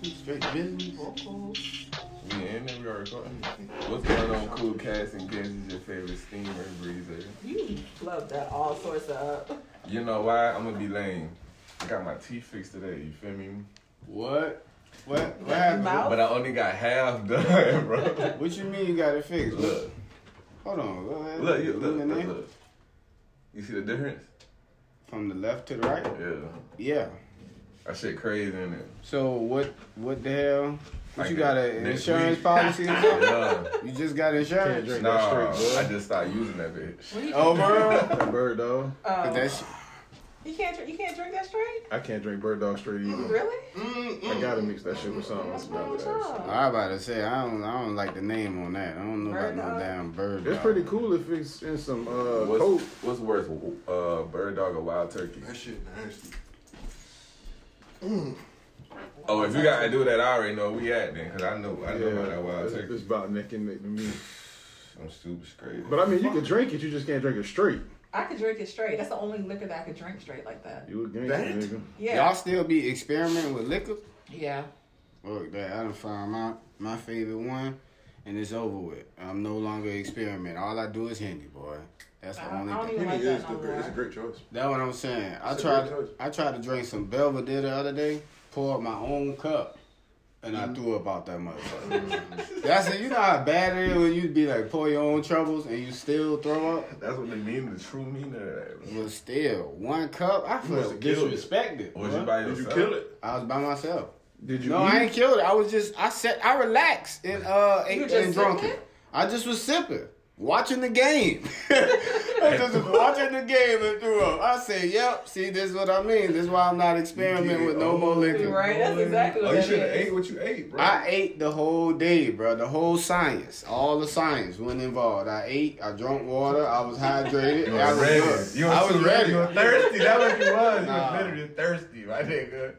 business, straight business. Vocals. We in and we are recording. What's going on, cool cats and guests? Is your favorite steamer breezer? You love that all sorts of. You know why? I'm gonna be lame. I got my teeth fixed today. You feel me? What? What? What happened? mouth? But I only got half done, bro. What you mean you got it fixed? Look, Hold on. Go ahead. look, you, Look look, in look, there. look. You see the difference? From the left to the right? Yeah. Yeah. That shit crazy in it. So what? What the hell? What I you got an insurance week. policy or something? Nah, You just got insurance? drink nah, that straight, I just started using that bitch. What Oh, bro. That bird dog. Oh. That's you can't drink. You can't drink that straight. I can't drink bird dog straight either. Really? I gotta mix that shit with something. What's wrong with y'all? I about to say I don't. I don't like the name on that. I don't know Bird about no damn bird. It's dog. pretty cool if it's in some uh What's, coke. what's worse, uh, bird dog or wild turkey? That shit nasty. Mm. Oh, if you got to do that, I already know where we at then, cause I know I know about that wild it's, turkey. it's about neck and neck to me. I'm super straight. But I mean, you can drink it, you just can't drink it straight. I could drink it straight. That's the only liquor that I could drink straight like that. You a gangster, That? nigga. Yeah. Y'all still be experimenting with liquor? Yeah. Look, that I done found my my favorite one, and it's over with. I'm no longer experimenting. All I do is Henny, boy. That's the I- only I don't thing. even- Henny like is the great. It's a great choice. That's what I'm saying. I It's a tried. I tried to drink some Belvedere the other day. Poured my own cup, and Mm-hmm. I threw up out that motherfucker. That's it. You know how bad it is when you be like pour your own troubles and you still throw up. That's what they mean, the true meaning of that. But still, one cup, I must feel have killed it. disrespected. Was boy. you by Did you kill it? I was by myself. Did you No, eat? I ain't killed it. I was just I said, I relaxed and uh You ate just and drunk it. I just was sipping, watching the game. I just watching the game and threw up. I said, "Yep, see, this is what I mean. This is why I'm not experimenting with no more liquor." Right. That's exactly Oh, what you should have ate what you ate, bro. I ate the whole day, bro. The whole science, all the science went involved. I ate, I drank water, I was hydrated, You I was was ready. good. You I was was too ready. You were thirsty. That's what you was. You Nah. was literally thirsty, my nigga.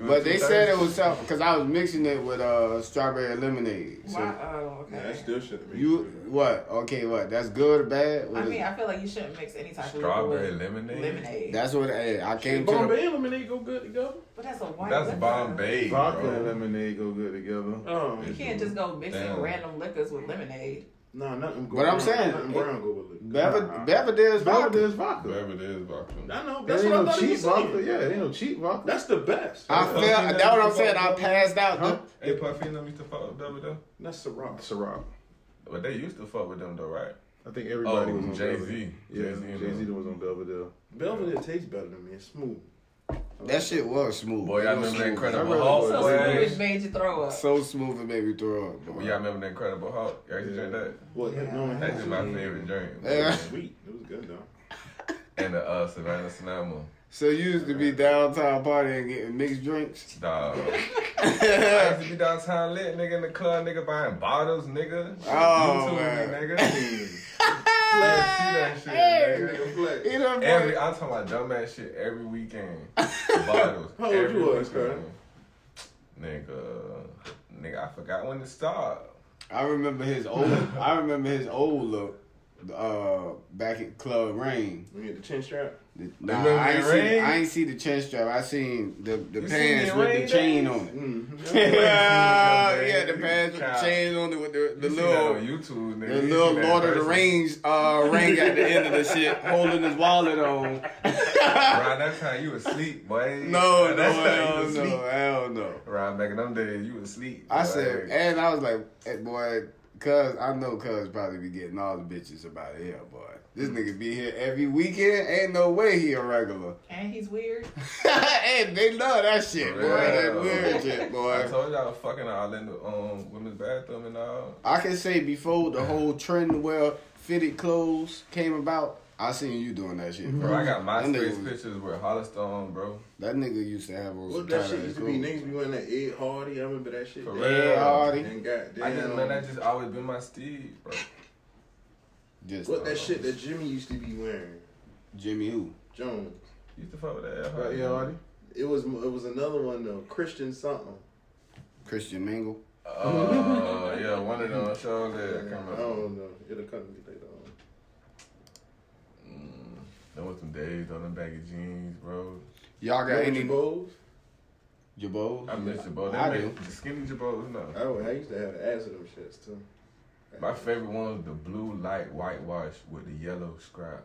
You was But they said it was something because I was mixing it with uh strawberry lemonade. So Why? Oh, Yeah, that okay. still shouldn't be. you what? Okay, what? That's good or bad? What I mean, it? I feel like you shouldn't mix any type of Strawberry lemonade? Lemonade. That's what hey, I came to. The, Bombay lemonade go good together. but that's a white. That's liquor. Bombay, Vodka and lemonade go good together. Oh, You can't just go mixing Damn. random liquors with lemonade. No, nothing. But I'm brown. saying, nothing brown go with it. Belvedere, Nah. Vodka. Belvedere's vodka. Whatever vodka. I know. That's ain't what I no thought he cheap was saying. vodka. Yeah, it ain't no cheap vodka. That's the best. I feel that's what I'm saying. I passed out. Huh? The, Hey, Puffy and them used to fuck with them. That's Ciroc. Ciroc. But they used to fuck with them, though, right? I think everybody Oh, was on Jay-Z. Yeah, Jay-Z and Jay Z them. was on Belvedere. Belvedere tastes better than me. It's smooth. That shit was smooth. Boy, It y'all was remember that. Incredible Hulk. So smooth it made you throw up. So smooth it made me throw up. boy. Y'all remember the Incredible Hulk? Y'all used to drink that? What? Yeah. No, That's just my favorite drink. Yeah. Sweet. It was good though. And the uh, Savannah Sonoma. So you used to be downtown partying getting mixed drinks. Dog. I used to be downtown lit, nigga, in the club, nigga, buying bottles, nigga. Oh, YouTube, man. nigga. Yeah, see that shit, nigga. Nigga flex. You know, Every, I'm talking about dumbass shit every weekend. Bottles. How old every you was, weekend. Nigga, nigga, I forgot when to start. I remember his old. I remember his old look. Uh, back at Club Rain. We get the chin strap. Nah, Remember I ain't, the see. I ain't see the chin strap. I seen the the You pants seen with the chain days? on it. Mm-hmm. yeah, yeah, the pants with the chain on it with the, the You see on little YouTube, nigga. the You little see that Lord of the person. Rings uh, ring at the end of the shit, holding his wallet on. Around that time, you was asleep, boy. No, Around no, that time, you hell was no, hell no. Around back in them days, you was asleep. I boy. said, and I was like, hey, boy, cuz I know cuz probably be getting all the bitches about it here, boy. This nigga be here every weekend. Ain't no way he a regular. And he's weird. and they love that shit, boy. That weird shit, boy. I told y'all fucking all in the um, women's bathroom and all. I can say before the whole trend to wear fitted clothes came about, I seen you doing that shit, bro. Bro, I got That nigga MySpace pictures with Hollister bro. That nigga used to have on What that shit used to be? Niggas be wearing that Ed Hardy. I remember that shit. For And real. Ed Hardy. goddamn. I just man, that just always been my Steve, bro. Just what that shit that Jimmy used to be wearing? Jimmy who? Jones. Used to fuck with that. Right, yeah, Hardy. It was it was another one though. Christian something. Christian Mingle. Uh, yeah, one of them shows that I I can't remember. don't know. It'll come to me later on. Mm, them was some days on them baggy jeans, bro. Y'all got Gucci any? Bowls? Jabos. I miss Jabot. I They do. make the skinny Jabos, no. Oh, I used to have the ass of them shits too. My favorite one was the blue light whitewash with the yellow scraps.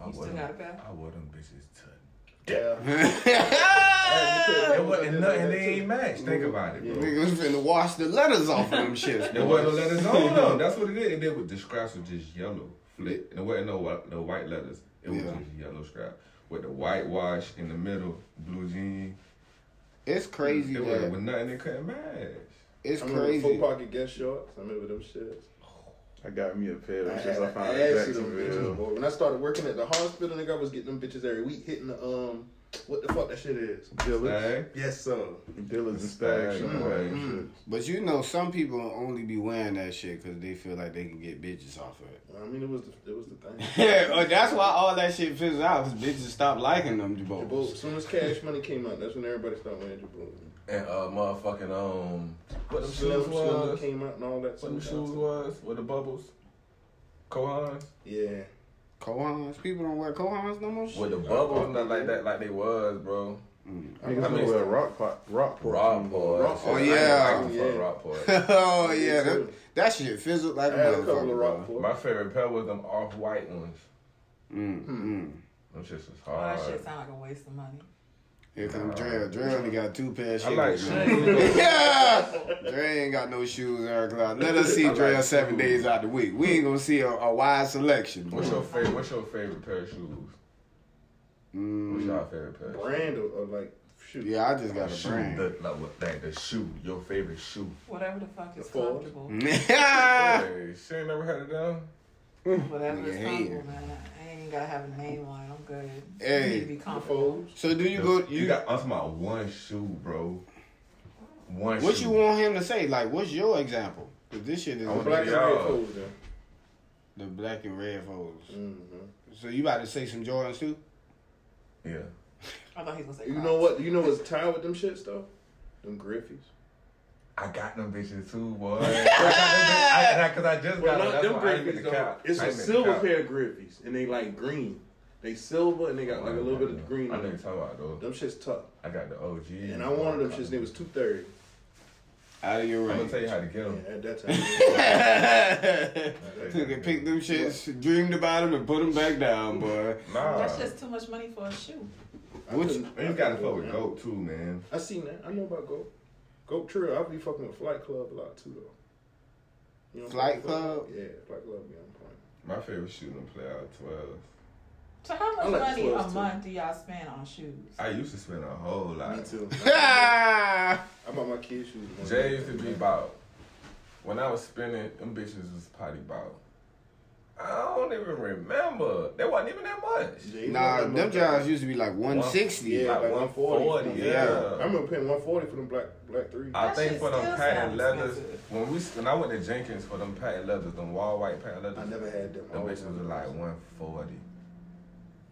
I You wore still them- got a pair? I wore them bitches to Yeah. It wasn't nothing they ain't matched. Think mm-hmm. about it, bro. Niggas finna wash the letters off of them shits. There wasn't no letters on them. That's what it is. It did with the scraps were just yellow. Flick. And there wasn't no no white letters. It was Yeah. just yellow scrap with the whitewash in the middle, blue jean. It's crazy It was that with nothing they couldn't match. It's I remember full crazy. pocket guest shorts. I remember them shits. I got me a pair of I them had I found out ass of bitches, Jacksonville. When I started working at the hospital, nigga, I was getting them bitches every week, hitting the um, what the fuck that shit is? Dillards, Hey? Yes, sir. Dillards and Stags. Stag, and all mm. shit. But you know, some people only be wearing that shit because they feel like they can get bitches off of it. I mean, it was the, it was the thing. Yeah, oh, that's why all that shit fizzles out. Cause bitches stop liking them Jabot, jabos. as soon as Cash Money came out, that's when everybody started wearing Jabot. And uh, motherfucking um, what them Slim shoes Slim was? came out and all that. What them shoes was? With the bubbles? Kohans? Yeah. Kohans, people don't wear Kohans no more. With the bubbles, not like that, like they was, bro. Mm. Niggas I gonna mean- wear rock pot, rock pot. Rock boy. Rock Oh, yeah. I, I, Yeah. rock boy. oh yeah, that, that shit fizzled like I a had a couple motherfucker. of rock bro. My favorite pair was them off white ones. Mm, mm. Them shits was Oh, hard. that shit sound like a waste of money. Here come Dre. Dre only got two pair of I shoes. like shoes. yeah, Dre ain't got no shoes, Eric Let us see I Dre like seven shoes. days out the week. We ain't gonna see a, a wide selection. What's your favorite? What's your favorite pair of shoes? What's Mm, your favorite pair? of shoes? brand or, or like shoot. yeah, I just got a shoe, brand. The, like, what, like the shoe, your favorite shoe. Whatever the fuck is The Fours? comfortable. Yeah. Hey, she ain't never had it down. Whatever Nigga is comfortable, man. I ain't gotta have a name on it. I'm good. Hey. You need to be The comfortable. So do you go? You You got. I'm talking about one shoe, bro. One what shoe. you want him to say? Like, what's your example? Cause this shit is I The black and red folds the black and red folds. hmm So you about to say some Jordans too? Yeah. I thought he was gonna say. You Crocs. know what? You know what's tied with them shits though? Them Griffeys. I got them bitches too, boy. I got them bitches- I, I, Cause I just Well, got them. That's them why I Griffeys the though. It's I a ain't get the silver pair of Griffeys, and they like green. They silver and they got like a little bit of green I in know you're talking about though. Them shits tough. I got the OG. And I wanted them shits. and They was two thirty. Out ah, of your range. I'm gonna tell you how to get Yeah, them. at that time. Took and picked them shits, dreamed about them, and put them back down, boy. Nah. That's just too much money for a shoe. Which- couldn't- And I you gotta fuck with. Goat too, man. I seen that. I know about Goat. Goat Trill. I'll be fucking with Flight Club a lot too though. You know Flight Club? Yeah, Flight Club be on point. My favorite shoe to play out twelve. So how much like money a 12s too. month do y'all spend on shoes? I used to spend a whole lot. Me too. I bought my kids shoes. Jay used to be about when I was spending them bitches was probably about I don't even remember. They wasn't even that much. Jay Nah, them my- jobs used to be like 160. Yeah, Like like 140, 140. yeah. I remember paying 140 for them black black three. I That think for them still patent leathers when we when I went to Jenkins for them patent leathers, them wall white patent leathers, I never had them. them Always bitches had was them. like one forty.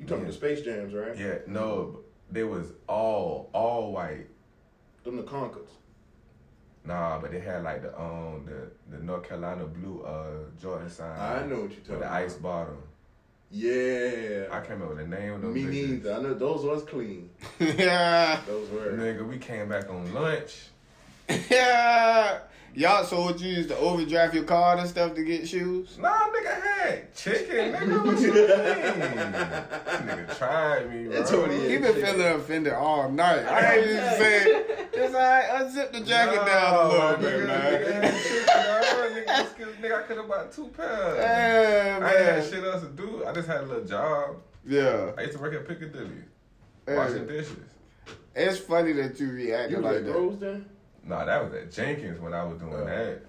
You talking Yeah. the Space Jams, right? Yeah, no, they was all all white. Them the Concords. Nah, but they had like the um the the North Carolina blue uh Jordan sign. I know what you're talking with the about. ice bottom. Yeah. I can't remember the name of those. Me bitches. neither. I know those was clean. yeah. Those were. Nigga, we came back on lunch. Yeah. Y'all, so what you used to overdraft your card and stuff to get shoes? Nah, nigga had chicken. Nigga, what you mean? This nigga tried me, bro. That's what he He been feeling offended all night. I ain't used to say, it's alright, unzip the jacket down a little bit, nigga, man. Nigga, chicken, nigga, just kidding. nigga, I could have bought two pairs. Yeah, I ain't had man. shit else to do. I just had a little job. Yeah. I used to work at Piccadilly, Hey. washing dishes. It's funny that you You reacted was like at that. Rose then? Nah, that was at Jenkins when I was doing Oh, that. Okay.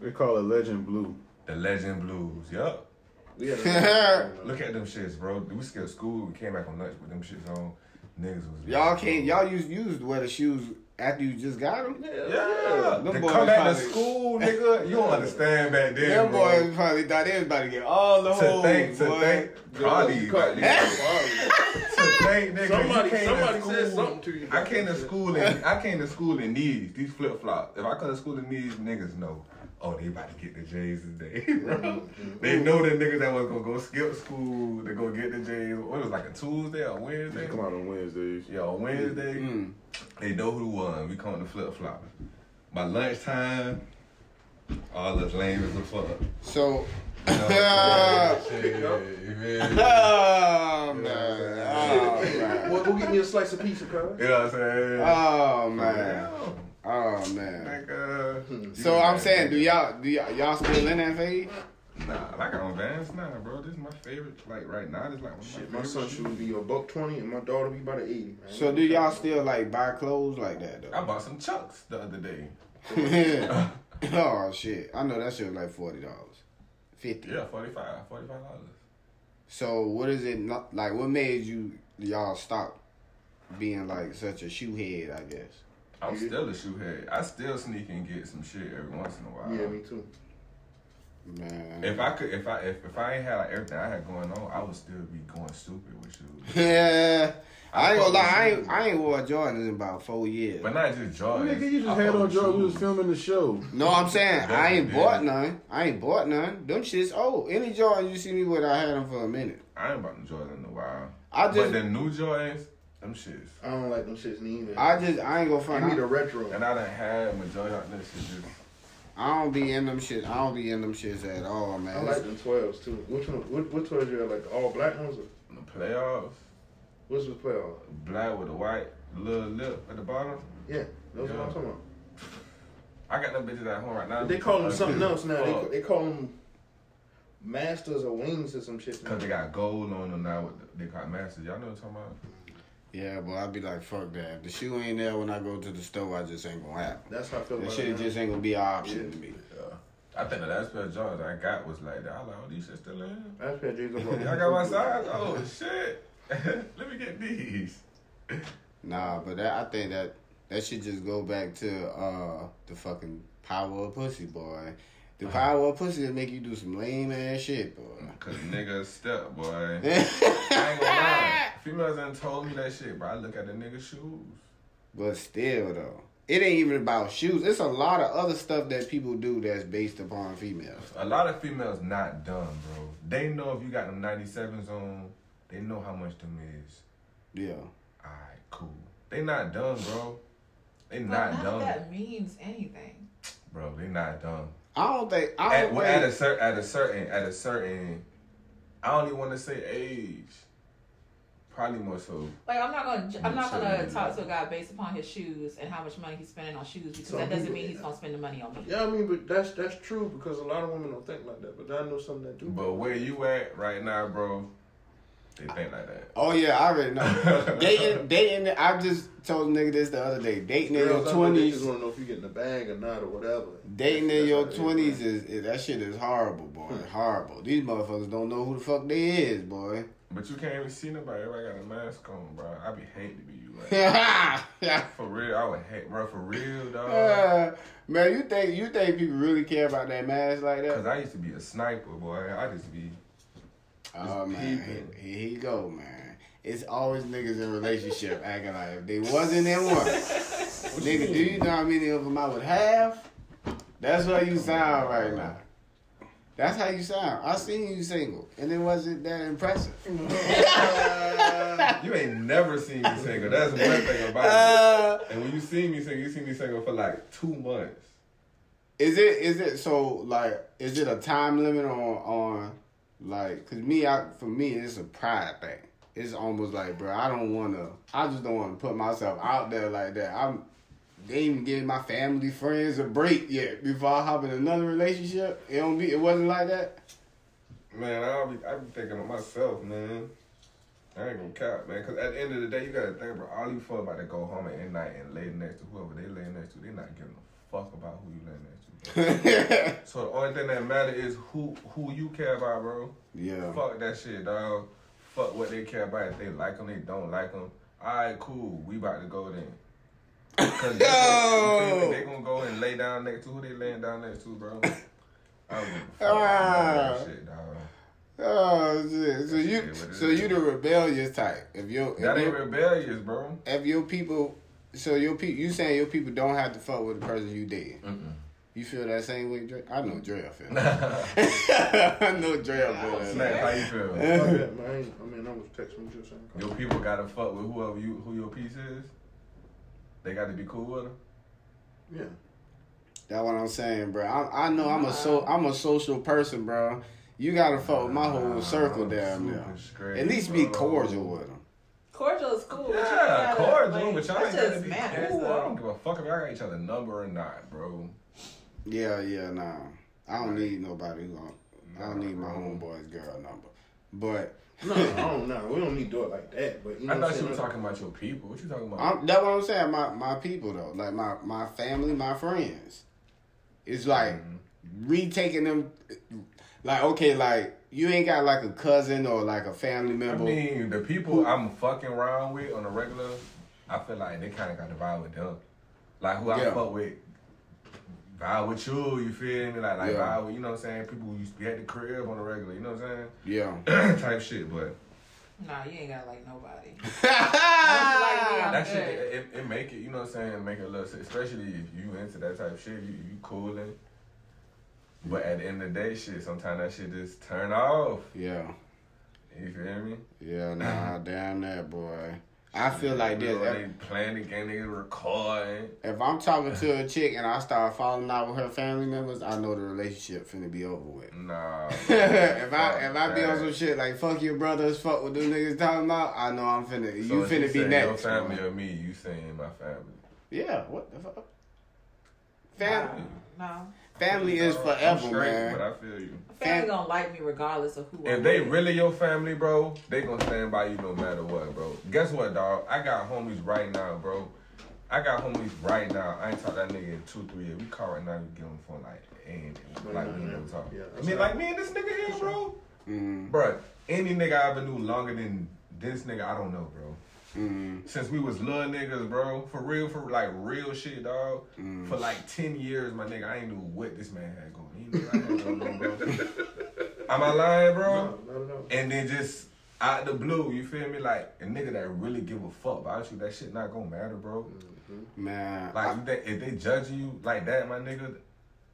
They call it Legend Blue. The Legend Blues, yup. We had Look at them shits, bro. We skipped school. We came back on lunch with them shits on. Niggas was Y'all can't, y'all used, used to wear the shoes after you just got them? Yeah. Yeah, Them to boys come back to school, nigga. You don't understand back then, Them bro. boys probably thought they was about to get all the to hoes, think, to boy. think, probably, You caught to me. think, nigga. Somebody, came somebody to school, said something to you. I came to school in I came to school in these these flip flops. If I come to school in these, niggas know. Oh, they about to get the J's today, bro. They know the niggas that was gonna go skip school to go get the J's. What was it, like a Tuesday or Wednesday? They come out on Wednesdays. Yeah, on Wednesday. Mm. They know who won. We call it the flip flop. By lunchtime, all us lame as a fuck. So, You know, oh shit, you feel man, oh man, Well, go get me a slice of pizza, cuz. You know what I'm saying? oh man, Yeah. Oh man. Like, uh, So I'm saying, do y'all do y'all, y'all still in that phase? Nah, like on Vans now, bro. This is my favorite. Like right now, this is like one of Shit, my my son should be a buck twenty, and my daughter be about an eighty. Man. So do y'all still like buy clothes like that I bought some chucks the other day. oh shit, I know that shit was like forty dollars, fifty. Yeah, 45 $45. So what is it not like? What made you y'all stop being like such a shoe head? I guess. I'm still a shoe head. I still sneak and get some shit every once in a while. Yeah, me too. Man. If I could, if I if, if I ain't had like everything I had going on, I would still be going stupid with shoes. yeah. I ain't gonna lie, I ain't, I ain't wore Jordans in about four years. But not just Jordans. Nigga, you I just had on with Jordan. We was filming the show. No, I'm saying I ain't Yeah. bought none. I ain't bought none. Them shits Oh, Any Jordan you see me with, I had them for a minute. I ain't bought them Jordans in a while. I just but just, the new Jordans, them shits. I don't like them shits neither. I just, I ain't gonna Give me the retro. And I done had majority of this shit just. I don't be in them shit. I don't be in them shits at all, man. I like them twelves too. Which one? What, what twelves you got? Like the all black ones? Or in The playoffs, what's the playoff? black with a white little lip at the bottom. Yeah, those Yeah. what I'm talking about. I got them bitches at home right now. But they call them something else now. They, they call them masters or wings or some shit. Cause they got gold on them now. With the, they got masters. Y'all know what I'm talking about? Yeah, but I'd be like, fuck that. If the shoe ain't there when I go to the store, I just ain't gonna happen. That's how I feel That about shit it. just ain't gonna be an option to me. Yeah. I think the last pair of Jordans I got was like that. I like, oh, these shit still in. here? That's pair of J's I. Y'all got my size? Oh shit! Let me get these. Nah, but that I think that that should just go back to uh the fucking power of pussy, boy. The power of pussy will make you do some lame ass shit, boy. Cause nigga step boy. I ain't gonna lie. Females done told me that shit, bro. I look at the nigga shoes. But still, though, it ain't even about shoes. It's a lot of other stuff that people do that's based upon females. A lot of females not dumb, bro. They know if you got them 97s on, they know how much them is. Yeah. Alright, cool. They not dumb, bro. They But not none dumb, of that means anything. bro. They not dumb. I don't think. I At, don't well, at a certain, at a certain, at a certain, I don't even want to say age. Probably more so. Like I'm not gonna I'm not gonna Maturity. talk to a guy based upon his shoes and how much money he's spending on shoes because Some that doesn't people- mean he's gonna spend the money on me. Yeah, I mean, but that's that's true because a lot of women don't think like that. But I know some that do. But where you at right now, bro? They think like that. Oh yeah, I already know. dating, dating. I just told a nigga this the other day. Dating in your Girls, I know they twenties, just want to know if you get in the bag or not or whatever. dating That's- in your that's how it twenties is, is that shit is horrible, boy. Horrible. These motherfuckers don't know who the fuck they is, boy. But you can't even see nobody. Everybody got a mask on, bro. I be hating to be you. Like, yeah. for real, I would hate, bro. For real, dog. Uh, man, you think you think people really care about that mask like that? Cause? I used to be a sniper, boy. I used to be. Oh man, here, here he go, man. It's always niggas in relationship acting like if they wasn't in one. Nigga, do you know how many of them I would have? That's how you sound right now. That's how you sound. I seen you single, and it wasn't that impressive. You ain't never seen me single. That's one thing about Uh, me. And when you see me single, you see me single for like two months. is it is it so like is it a time limit on on like cause me I for me it's a pride thing. It's almost like bro I don't want to I just don't want to put myself out there like that. I'm they even giving my family friends a break yet before I hop in another relationship. It don't be it wasn't like that. Man, I'll be, I be thinking of myself, man. I ain't gonna cap, man. Cause at the end of the day, you gotta think, bro. All you fuck about to go home at night and lay next to whoever they lay next to. They not giving a fuck about who you lay next to. so the only thing that matter is who who you care about, bro. yeah. Fuck that shit, dog. Fuck what they care about. If they like them, they don't like them. All right, cool. We about to go then. Cause they, Yo! they, they gonna go and lay down next to who they laying down next to, bro. I don't give a fuck Ah. shit, dog. Oh shit! So you, shit what it so you the rebellious type. If your, That if ain't rebellious, bro. if your people, so your people, you saying your people don't have to fuck with the person you did. Mm-mm. You You feel that same way, Dre? I know Dre I feel. that. I know Dre feel that. Snap, how you feel? My man. I, mean, I was texting you just saying. Your people gotta fuck with whoever you who your piece is. They got to be cool with them. Yeah. That's what I'm saying, bro. I, I know I'm a so I'm a social person, bro. You gotta fuck with my whole circle down there. At least be cordial with them. Cordial is cool. but Yeah, gotta, cordial, like, but y'all ain't gotta be matters, cool. I don't give a fuck if y'all got each other number or not, bro. Yeah, yeah, nah. I don't need nobody who gon' I don't need my bro. homeboy's girl number. But No, I don't know. We don't need to do it like that. But you know I what I'm thought you were talking about your people. What you talking about? I'm, that's what I'm saying. My my people though, like my my family, my friends. It's like Mm-hmm. retaking them. Like okay, like you ain't got like a cousin or like a family member. I member. mean, the people I'm fucking around with on a regular, I feel like they kind of got to vibe with them. Like who I Yeah. fuck with, vibe with you. You feel me? Like like Yeah. vibe with you know what I'm saying. People who used to be at the crib on the regular. You know what I'm saying? yeah. Type shit, but Nah, you ain't gotta like nobody. yeah. that shit good. it, it make it. You know what I'm saying? Make it a little, especially if you into that type of shit. You you cooling. But at the end of the day, shit, sometimes that shit just turn off. Yeah. You feel me? Yeah, nah, damn that boy. I feel like this. You If, they playing the game, they recording. if I'm talking to a chick and I start falling out with her family members, I know the relationship finna be over with. Nah. if I if I be on some shit like fuck your brothers, fuck what them niggas talking about, I know I'm finna So you if finna be saying next. Your family bro. or me? You saying my family? Yeah, what the fuck? Family, No. Family is I'm forever, straight, man. But I feel you. Family gonna like me regardless of who. If I'm they with. really your family, bro, they gonna stand by you no matter what, bro. Guess what, dog? I got homies right now, bro. I got homies right now. I ain't talked that nigga in two, three years. We call right now, we get on the phone like, and like we never talk. Yeah, I mean, like me and this nigga here, bro. Mm, Bro, any nigga I ever knew longer than this nigga, I don't know, bro. Mm, Since we was little niggas, bro. For real, for like real shit, dog. mm. For like 10 years, my nigga, I ain't knew what this man had going. He knew I had going on, bro. Am I lying, bro? No, not at. And then just out the blue, you feel me? Like a nigga that really give a fuck about you, that shit not gonna matter, bro. Man, Like I, you think- if they judge you like that, my nigga,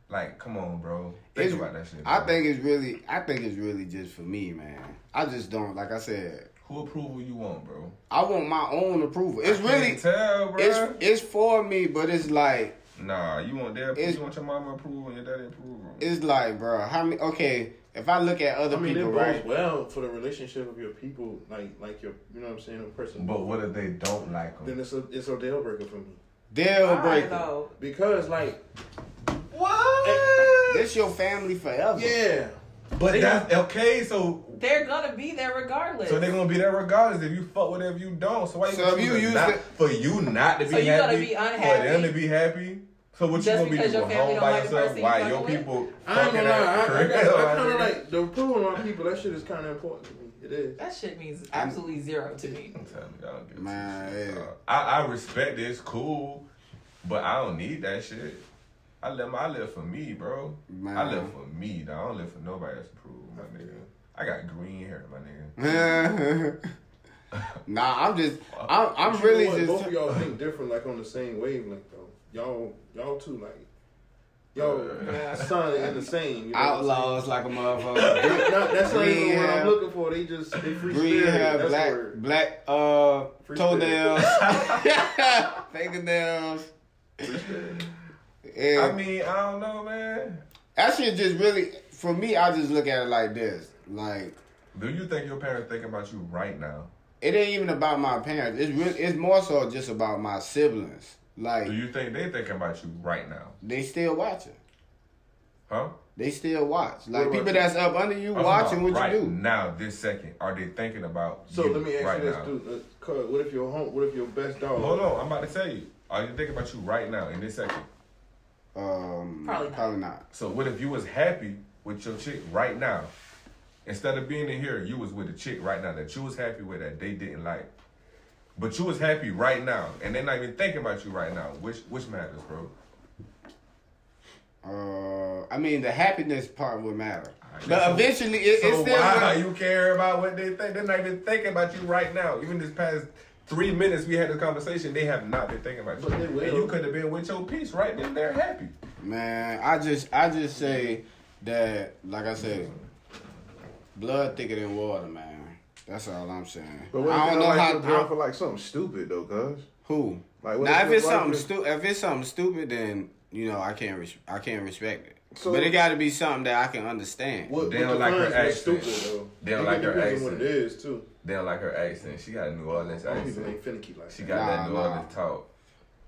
like come on, bro. Think It's- about that shit. I think it's really, I think it's really just for me, man. I just don't, like I said, who approval you want, bro? I want my own approval. It's I can't really, tell, bro. it's it's for me, but it's like, nah, you want their it's- you want your mama approval and your daddy approval. it's like, bro, how many? Okay, if I look at other I mean, people, it right? well for the relationship of your people, like like your, you know what I'm saying, a person. But what if they don't like them? then it's a it's a deal breaker for me Deal breaker. because like What? This your family forever. yeah, But that's okay. So They're gonna be there regardless. so they're gonna be there regardless if you fuck with it, if you don't. So why you So you use not, it- for you not to be So you happy, gonna be for them to be happy? So what Just you gonna be because your doing family home don't by like the yourself person you while fucking your with? people I ain't fucking gonna lie. I, at I, the got, crib? I kind of like the approval of my people. That shit is kind of important to me. It is. That shit means absolutely zero to me. I'm telling you, I don't give a Man, shit, hey. I, I respect it. It's cool, but I don't need that shit. I live, I live for me, bro. Man. I live for me, dog. I don't live for nobody else approval, my nigga. I got green hair, my nigga. nah, I'm just, I'm, I'm But you really know just. Both of y'all think different, like on the same wavelength though. Y'all, y'all too, like y'all Yeah. sound in the same. You know Outlaws like a motherfucker. Not, that's not Green even what. I'm looking for. They just they free Green spirit. hair, That's black, word. black, uh, Free toenails, fingernails. And I mean, I don't know, man. that shit just really, for me, I just look at it like this. Like, Do you think your parents thinking about you right now? it ain't even about my parents. It's really, it's more so just about my siblings. Like, Do you think they thinking about you right now? they still watching. Huh? They still watch. Like people you? that's up under you I'm watching what about you do. now, this second. Are they thinking about So you let me ask right you this, now? dude. Uh, what if your home? What if your best dog? Hold on, I'm about to tell you. Are you thinking about you right now in this second? Um, Probably not. Probably not. So what if you was happy with your chick right now? Instead of being in here, you was with a chick right now that you was happy with that they didn't like. But you was happy right now, and they're not even thinking about you right now. Which which matters, bro? Uh, I mean, the happiness part would matter, but eventually it, so it's still. why gonna- you care about what they think? They're not even thinking about you right now. Even this past three minutes we had this conversation, they have not been thinking about you. But they will. And you could have been with your piece right then. They're happy. Man, I just I just say that like I said, blood thicker than water, man. That's all I'm saying. But what I don't know like how your girl for like something stupid though, cuz? who. Like what Now if it's something stupid, if it's something stupid, then you know I can't res- I can't respect it. So- but it got to be something that I can understand. What, They don't like her defines what's accent. stupid though? They don't It like her depends on What accent. it is too. They don't like her accent. She got a New Orleans Some people accent. ain't finicky like She that. got that Nah, New nah. Orleans talk.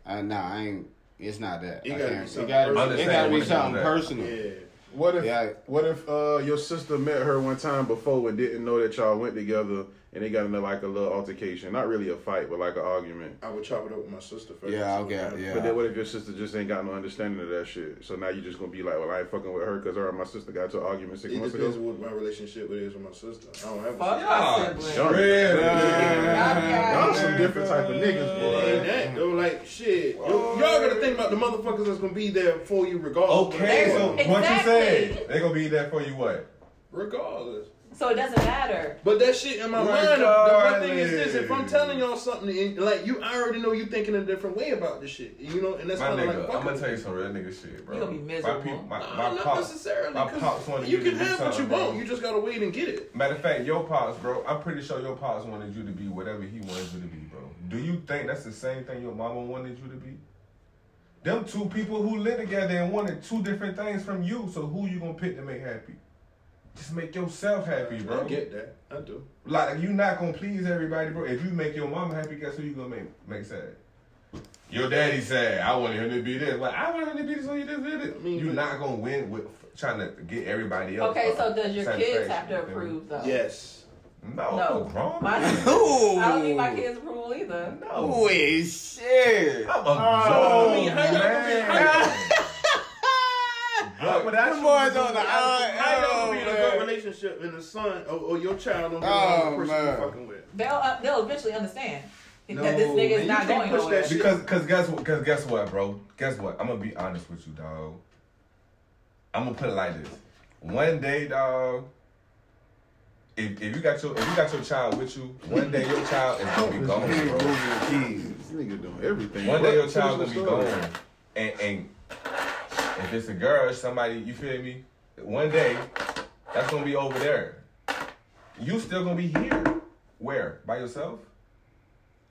Uh, nah, I ain't. It's not that. It gotta be it something gotta be, personal. it gotta be what something personal. Yeah. What if Yeah. what if uh your sister met her one time before and didn't know that y'all went together and they got into like a little altercation? Not really a fight, but like an argument. I would chop it up with my sister first. Yeah, So, okay, man, yeah. But then what if your sister just ain't got no understanding of that shit? So now you just gonna be like, well, I ain't fucking with her because her and my sister got to an argument six It months depends ago. what my relationship with is with my sister. I don't have a Fuck sister. my Y'all sibling. Y'all- Yeah. Y'all some different type of niggas, It boy. ain't that though. Like shit, Yo- y'all gotta think about the motherfuckers that's gonna be there for you regardless. Okay, so Exactly. what you say, They gonna be there for you what? regardless. So it doesn't matter. But that shit in my mind, the, the one thing is this: if I'm telling y'all something, like you, I already know you thinking a different way about this shit. You know, and that's My nigga, like I'm gonna tell you some real nigga shit, bro. You gonna be My, miserable. peop- my, Nah, my not pops, necessarily. my 'cause pops wanted you you can to do have what you something, bro. want. You just gotta wait and get it. Matter of fact, your pops, bro. I'm pretty sure your pops wanted you to be whatever he wanted you to be, bro. Do you think that's the same thing your mama wanted you to be? Them two people who live together and wanted two different things from you. So who you gonna pick to make happy? Just make yourself happy, bro. I get that. I do. Like you not gonna please everybody, bro. If you make your mama happy, guess who you gonna make make sad? Your daddy said, "I wanted him to be this." Like I wanted him to be this, so you just did it. You're not gonna win with trying to get everybody else. Okay, so does your kids have to you feel me? approve though? Yes. No, No. grown My- man. I don't need my kids' approval either. No, Ooh, shit. I'm a Oh, grown I mean, how y'all gonna be- how man. But Them that's boys on the How y'all oh, gonna be in a man. good relationship and the son or, or your child don't be Oh, the person man. you fucking with? They'll uh, they'll eventually understand No, that this nigga is not going push nowhere. that shit. Because, cause guess what? Cause guess what, bro? Guess what? I'm gonna be honest with you, dog. I'm gonna put it like this: one day, dog. If, if you got your if you got your child with you, one day your child is gonna be gone, bro. This nigga doing everything. One day your child the gonna be gone, and and if it's a girl, somebody you feel me? One day, that's gonna be over there. You still gonna be here. Where? By yourself?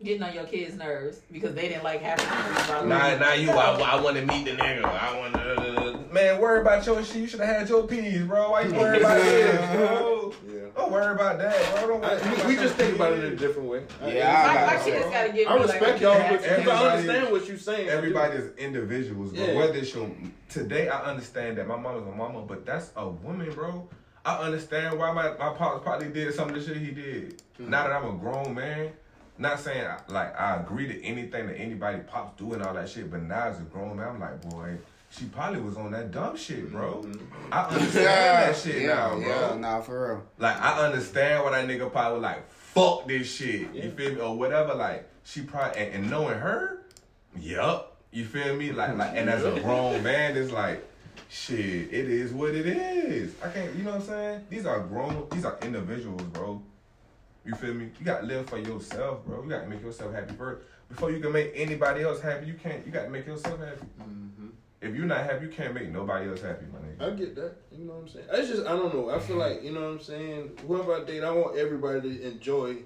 Getting on your kids' nerves because they didn't like having you. Nah, nah, you. I, I want to meet the nigga. I want to. Man, worry about your shit. You should have had your peas, bro. Why you worry about this, bro? Yeah. Don't worry about that, bro. Don't worry I, about we just think about it in a different way. Yeah, My, I my got kids gotta give I me respect like, y'all, okay, but you I understand what you're saying. I do. Everybody is individuals, bro. Yeah. Whether it's your today, I understand that my mama's a mama, but that's a woman, bro. I understand why my my pops probably did some of the shit he did. Mm-hmm. Now that I'm a grown man, not saying I- like I agree to anything that anybody pops do and all that shit, but now as a grown man, I'm like, boy, she probably was on that dumb shit, bro. Mm-hmm. I understand Yeah, that shit yeah, now, bro. yeah, nah, for real. Like I understand why that nigga probably was like, fuck this shit. You feel me? Or whatever. Like she probably and, and knowing her, yup. You feel me? Like like and as a grown man, it's like, shit, it is what it is. I can't you know what I'm saying? These are grown these are individuals, bro. You feel me? You gotta live for yourself, bro. You gotta make yourself happy first. Before you can make anybody else happy, you can't you gotta make yourself happy. Mm-hmm. If you're not happy, you can't make nobody else happy, my nigga. I get that. You know what I'm saying? It's just I don't know. I feel like you know what I'm saying. Whoever I date, I want everybody to enjoy.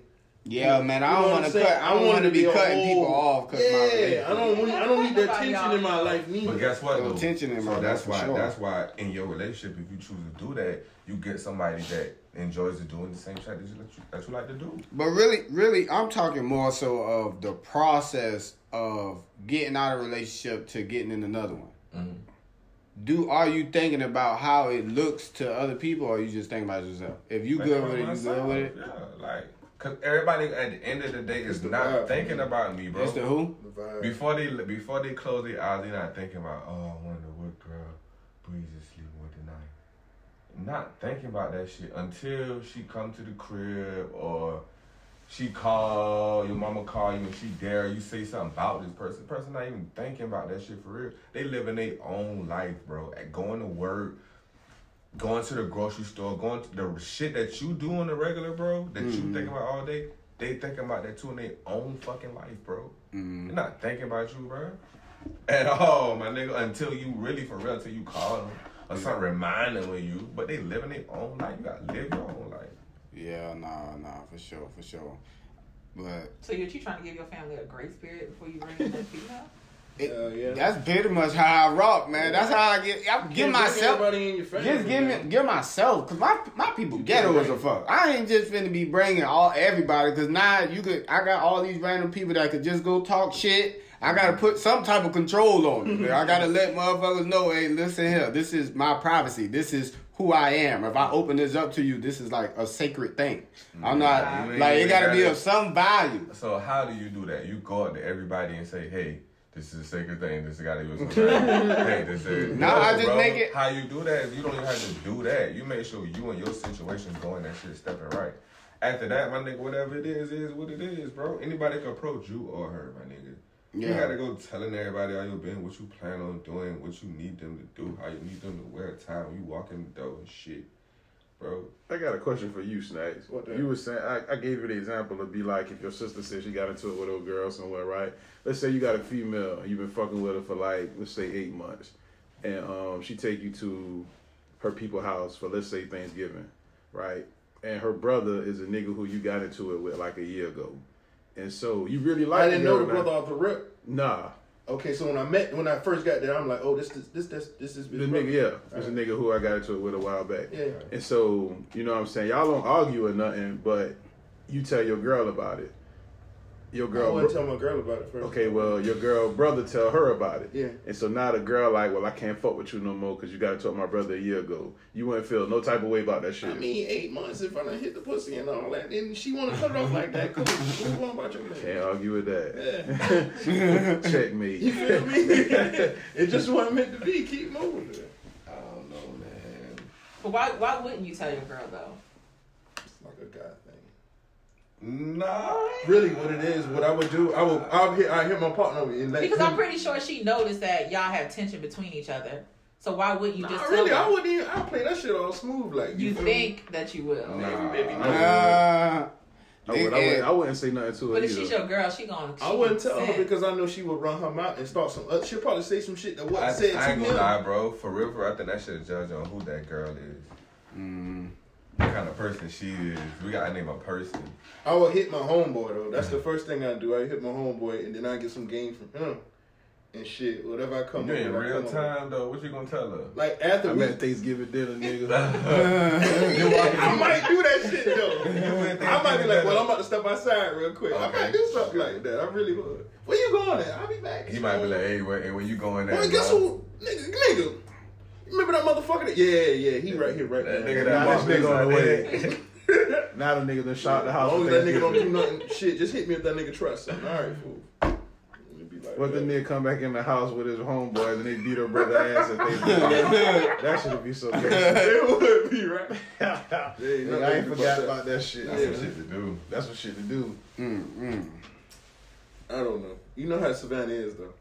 Yeah, man, I don't what want to cut. I don't want want to it be cutting whole- people off because Yeah, relationship. I don't. Want, I don't need that tension in my y'all life But neither. guess what? Little though? tension in my so that's life, for why sure. that's why in your relationship, if you choose to do that, you get somebody that enjoys doing the same shit that you, that you, like to do. But really, really, I'm talking more so of the process of getting out of a relationship to getting in another one. Mhm. Do are you thinking about how it looks to other people, or you just thinking about yourself? If you good with it, you good with it. Yeah, like cause everybody at the end of the day is the not vibe. thinking about me, bro. It's the who? The vibe. Before they before they close their eyes, they're not thinking about oh, I wonder what girl Breeze is sleeping with tonight. Not thinking about that shit until she come to the crib or she call your mama call you and she dare you say something about this person. Person not even thinking about that shit for real. They living their own life, bro. At going to work, going to the grocery store, going to the shit that you do on the regular, bro. That you Mhm. thinking about all day. They thinking about that too in their own fucking life, bro. Mm. They're not thinking about you, bro. at all, my nigga, until you really for real, until you call them or something remind them of you. But they living their own life. You gotta live your own life. Yeah, nah, nah, for sure, for sure. But So you're you trying to give your family a grace period before you bring in that female? It, Hell yeah. that's pretty much how I rock, man. That's how I get. I give myself. everybody in your family. Just give me, give myself, cause my my people ghetto as a fuck. I ain't just finna be bringing all everybody, cause now you could. I got all these random people that could just go talk shit. I gotta put some type of control on it. I gotta let motherfuckers know, hey, listen here, this is my privacy. This is who I am. If I open this up to you, this is like a sacred thing. I'm not Mhm. like it gotta be gotta- of some value. So how do you do that? You go up to everybody and say, "Hey, this is a sacred thing. This gotta be some Hey, this is." Nah, I just make it- How you do that? Is you don't even have to do that. You make sure you and your situation going that shit stepping right. After that, my nigga, whatever it is, is what it is, bro. Anybody can approach you or her, my nigga. You gotta go telling everybody how you been, what you plan on doing, what you need them to do, how you need them to wear a tie when you walk in the door and shit, bro. I got a question for you, Snacks. What that? You were saying I, I gave you the example of be like if your sister said she got into it with a girl somewhere, right? Let's say you got a female and you've been fucking with her for like let's say eight months, and um she take you to her people house for let's say Thanksgiving, right? And her brother is a nigga who you got into it with like a year ago, and so you really like I didn't know the brother off the rip. Nah, Okay, so when I met, when I first got there, I'm like, oh, this, this, this, this, this is the his brother. nigga, yeah, it's a nigga who I got into it with a while back. Yeah. And so, you know what I'm saying? Y'all don't argue or nothing, but you tell your girl about it. Your I girl. wouldn't tell my girl about it first. okay, well, your girl brother tell her about it. Yeah. And so now the girl like, well, I can't fuck with you no more because you got to talk with my brother a year ago. You wouldn't feel no type of way about that shit. I mean, eight months if I done hit the pussy and all that, and she want to cut it off like that, cool. Move on about your can't man. argue with that. Checkmate. You feel me? it just wasn't meant to be. Keep moving. I don't know, man. But why why wouldn't you tell your girl though? It's like a guy thing. Nah. Really, what it is, what I would do, I would, I'll hit, I hit my partner and let Because him- I'm pretty sure she noticed that y'all have tension between each other. So why wouldn't you Nah, just really, tell I wouldn't even. I play that shit all smooth, like You feel me? think that you will. Nah. maybe not. Uh, I, would, I, wouldn't, I wouldn't say nothing to her But if either. she's your girl, she gonna. She I wouldn't tell her because I know she would run her mouth and start some. Uh, she'll probably say some shit that wasn't I, said I to ain't him. gonna lie, bro. For real, for real, I think that should judge on who that girl is. mm, What kind of person she is. We gotta name a person. I would hit my homeboy though. That's the first thing I do. I hit my homeboy and then I get some game from him and shit. Whatever I come You up in real come up time though. What you gonna tell her? Like after I'm we, at Thanksgiving dinner, nigga. I might do that shit though. I might be like, well, I'm about to step outside real quick. I might do something like that. I really would. Where you going at? I'll be back. He might be like, hey, where, hey, where you going at? Well, guess who? Nigga, nigga. Remember that motherfucker? That, yeah, yeah. He right here, right That now. nigga Nah, that this nigga on the way. now the nigga done shot the house. As long as that nigga don't do nothing, shit, just hit me if that nigga trusts something. All right, fool. It'd be like What the nigga come back in the house with his homeboys and they beat her brother ass at they That should be so crazy. it would be right. Nigga, ain't I ain't forgot that. about that shit. That's some shit to do. That's what shit to do. mm, mm. I don't know. You know how Savannah is though.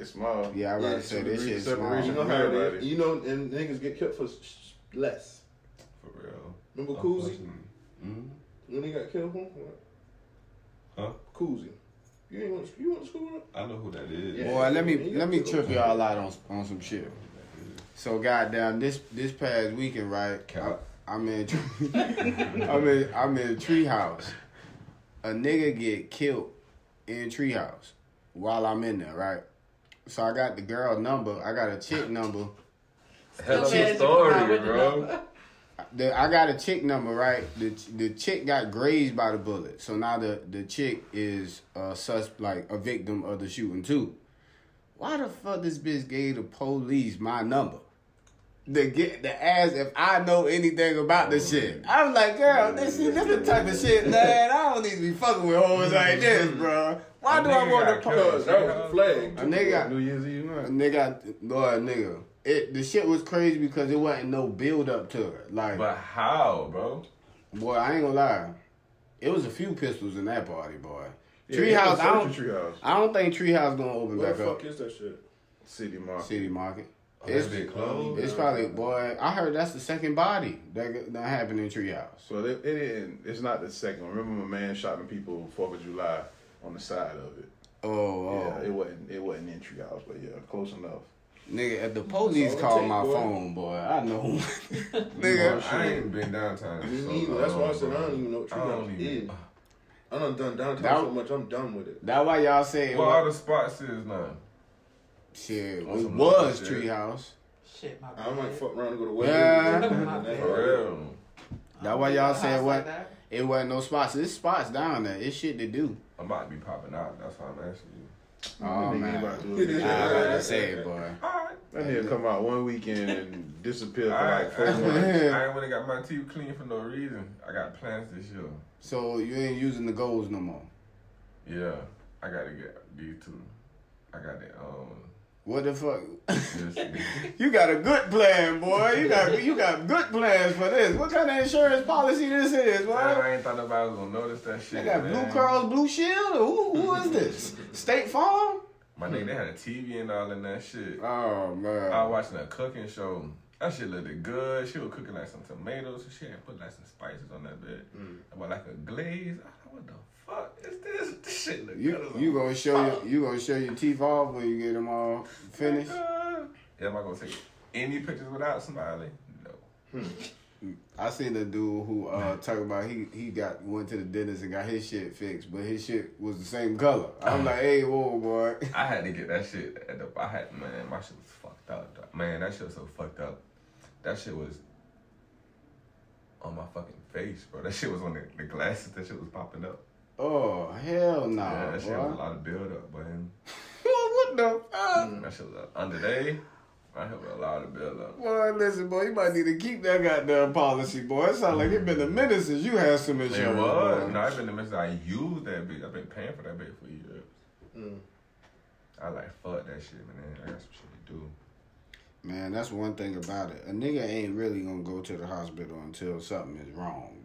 It's small. Yeah, I was about to say this shit separation You small. know how it You know, and niggas get killed for sh- less. For real. Remember Koozie? Mm-hmm. When he got killed, huh? Huh? Koozie. You ain't went to, you went to school with him? I know who that is. Yeah. Boy, let me let me killed. trip y'all out on on some shit. So goddamn, this this past weekend, right? I, Cap. I'm in I'm in I'm in treehouse. A nigga get killed in treehouse while I'm in there, right? So I got the girl number. I got a chick number. Hell of a mad story, forgot what the bro. The, I got a chick number, right? The the chick got grazed by the bullet, so now the the chick is a sus like a victim of the shooting too. Why the fuck this bitch gave the police my number? The get the ass if I know anything about the shit. Mm. I'm like, girl, mm. this is this the type of shit, man. I don't need to be fucking with hoes like mm. this, bro. Why A do I want to? Because that was a flag. A nigga New Year's Eve a nigga, Lord, nigga. It the shit was crazy because it wasn't no build up to it. Like, But how, bro? boy, I ain't gonna lie, it was a few pistols in that party, boy. Yeah, Treehouse, I don't, Treehouse. I don't think Treehouse gonna open Where back the up. fuck is that shit? City Market. City Market. Oh, oh, It's, that bit closed. it's probably, boy. I heard that's the second body that that happened in Treehouse. So it, it, it, it's not the second one. Remember my man shot them people Fourth of July on the side of it. Oh, oh. Yeah, it wasn't it wasn't in treehouse, but yeah, close enough. Nigga, if the police That's all it call my boy. phone, boy, I know. Nigga, Nigga, I ain't been downtown. Me so neither. That's why I long, said I don't even know what I don't treehouse even- is. I done done downtown That- so much. I'm done with it. that why y'all say it Well, all the spots is now. Shit, On it was local shit. treehouse. Shit, my I might bad. fuck around and go to Yeah. West. For real. That why y'all said what? like. It wasn't no spots. There's spots down there. It's shit to do. I'm about to be popping out. That's why I'm asking you. Oh Nigga man, about to do It it. is. I about to say it, boy. Alright. That nigga come out one weekend and disappear for I, like four I, months. I ain't wanna got my teeth clean for no reason. I got plans this year. So you ain't using the goals no more. Yeah, I gotta get these two. I got it. Um, What the fuck? you got a good plan, boy. You got you got good plans for this. What kind of insurance policy this is, boy? Man, I ain't thought nobody was gonna notice that shit. They got man. Blue Cross Blue Shield. Who who is this? State Farm? My nigga, they had a TV and all in that shit. Oh man, I was watching a cooking show. That shit looked good. She was cooking like some tomatoes She shit and put like some spices on that bit. Mm. About like a glaze. I was like, what the fuck is this? This shit look You you gonna show fuck. your, you gonna show your teeth off when you get them all finished? Yeah, am I gonna take any pictures without smiling? No. I seen the dude who uh talk about he he got went to the dentist and got his shit fixed, but his shit was the same color. I'm like, hey, whoa, boy. I had to get that shit at the. I had man, my shit was fucked up. Man, that shit was so fucked up. That shit was on my fucking face, bro. That shit was on the, the glasses. That shit was popping up. Oh hell no, yeah, that shit was a lot of build up, but what the fuck? that shit was under day. I had a lot of build up. Boy, listen, boy, you might need to keep that goddamn policy, boy. It sounds like it been a minute since you had some It insurance. was. boy. No, I've been the message. I used that bitch. I've been paying for that bitch for years. Mm. I like fuck that shit, man. I got some shit to do. Man, that's one thing about it. A nigga ain't really gonna go to the hospital until something is wrong.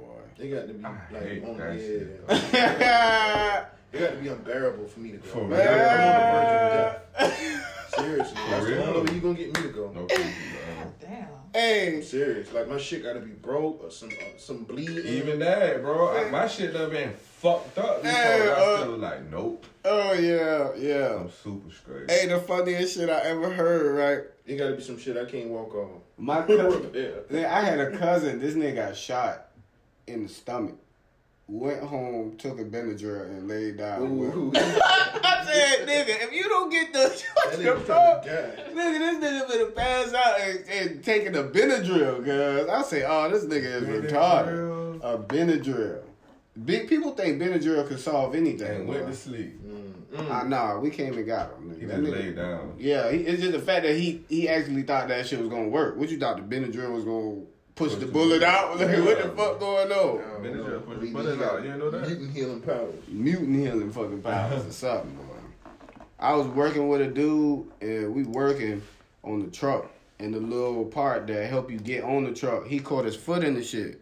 They got to be I like hate on the shit. edge. yeah. It got to be unbearable for me to go. For Like, real? I'm on the verge of death. Seriously, that's the real? only way you gonna get me to go. No damn. Hey, I'm serious. Like my shit got to be broke or some uh, some bleeding. Even that, bro. I, my shit done been fucked up. Before. Hey, I uh, still like, nope. oh yeah, yeah. I'm super straight. Hey, the funniest shit I ever heard, right? It got to be some shit I can't walk on. My cousin, yeah. Yeah, I had a cousin. This nigga got shot in the stomach. Went home, took a Benadryl, and laid down. with- Ooh, that I said, nigga, if you don't get the what the nigga fuck, trying to nigga, this nigga finna pass out and, and taking a Benadryl, cuz. I say, oh, this nigga is retarded. A Benadryl. Big people think Benadryl can solve anything. And went boy. to sleep. Mm, Uh, mm. nah, we came and got him. Nigga. He just laid down. Yeah, he, it's just the fact that he he actually thought that shit was gonna work. What you thought the Benadryl was gonna push, Push the the bullet bullet. out? Like, what the fuck going on? Benadryl push the bullet out. You didn't know that? Mutant healing powers. Mutant healing fucking powers or something, boy. I was working with a dude and we working on the truck and the little part that help you get on the truck. He caught his foot in the shit,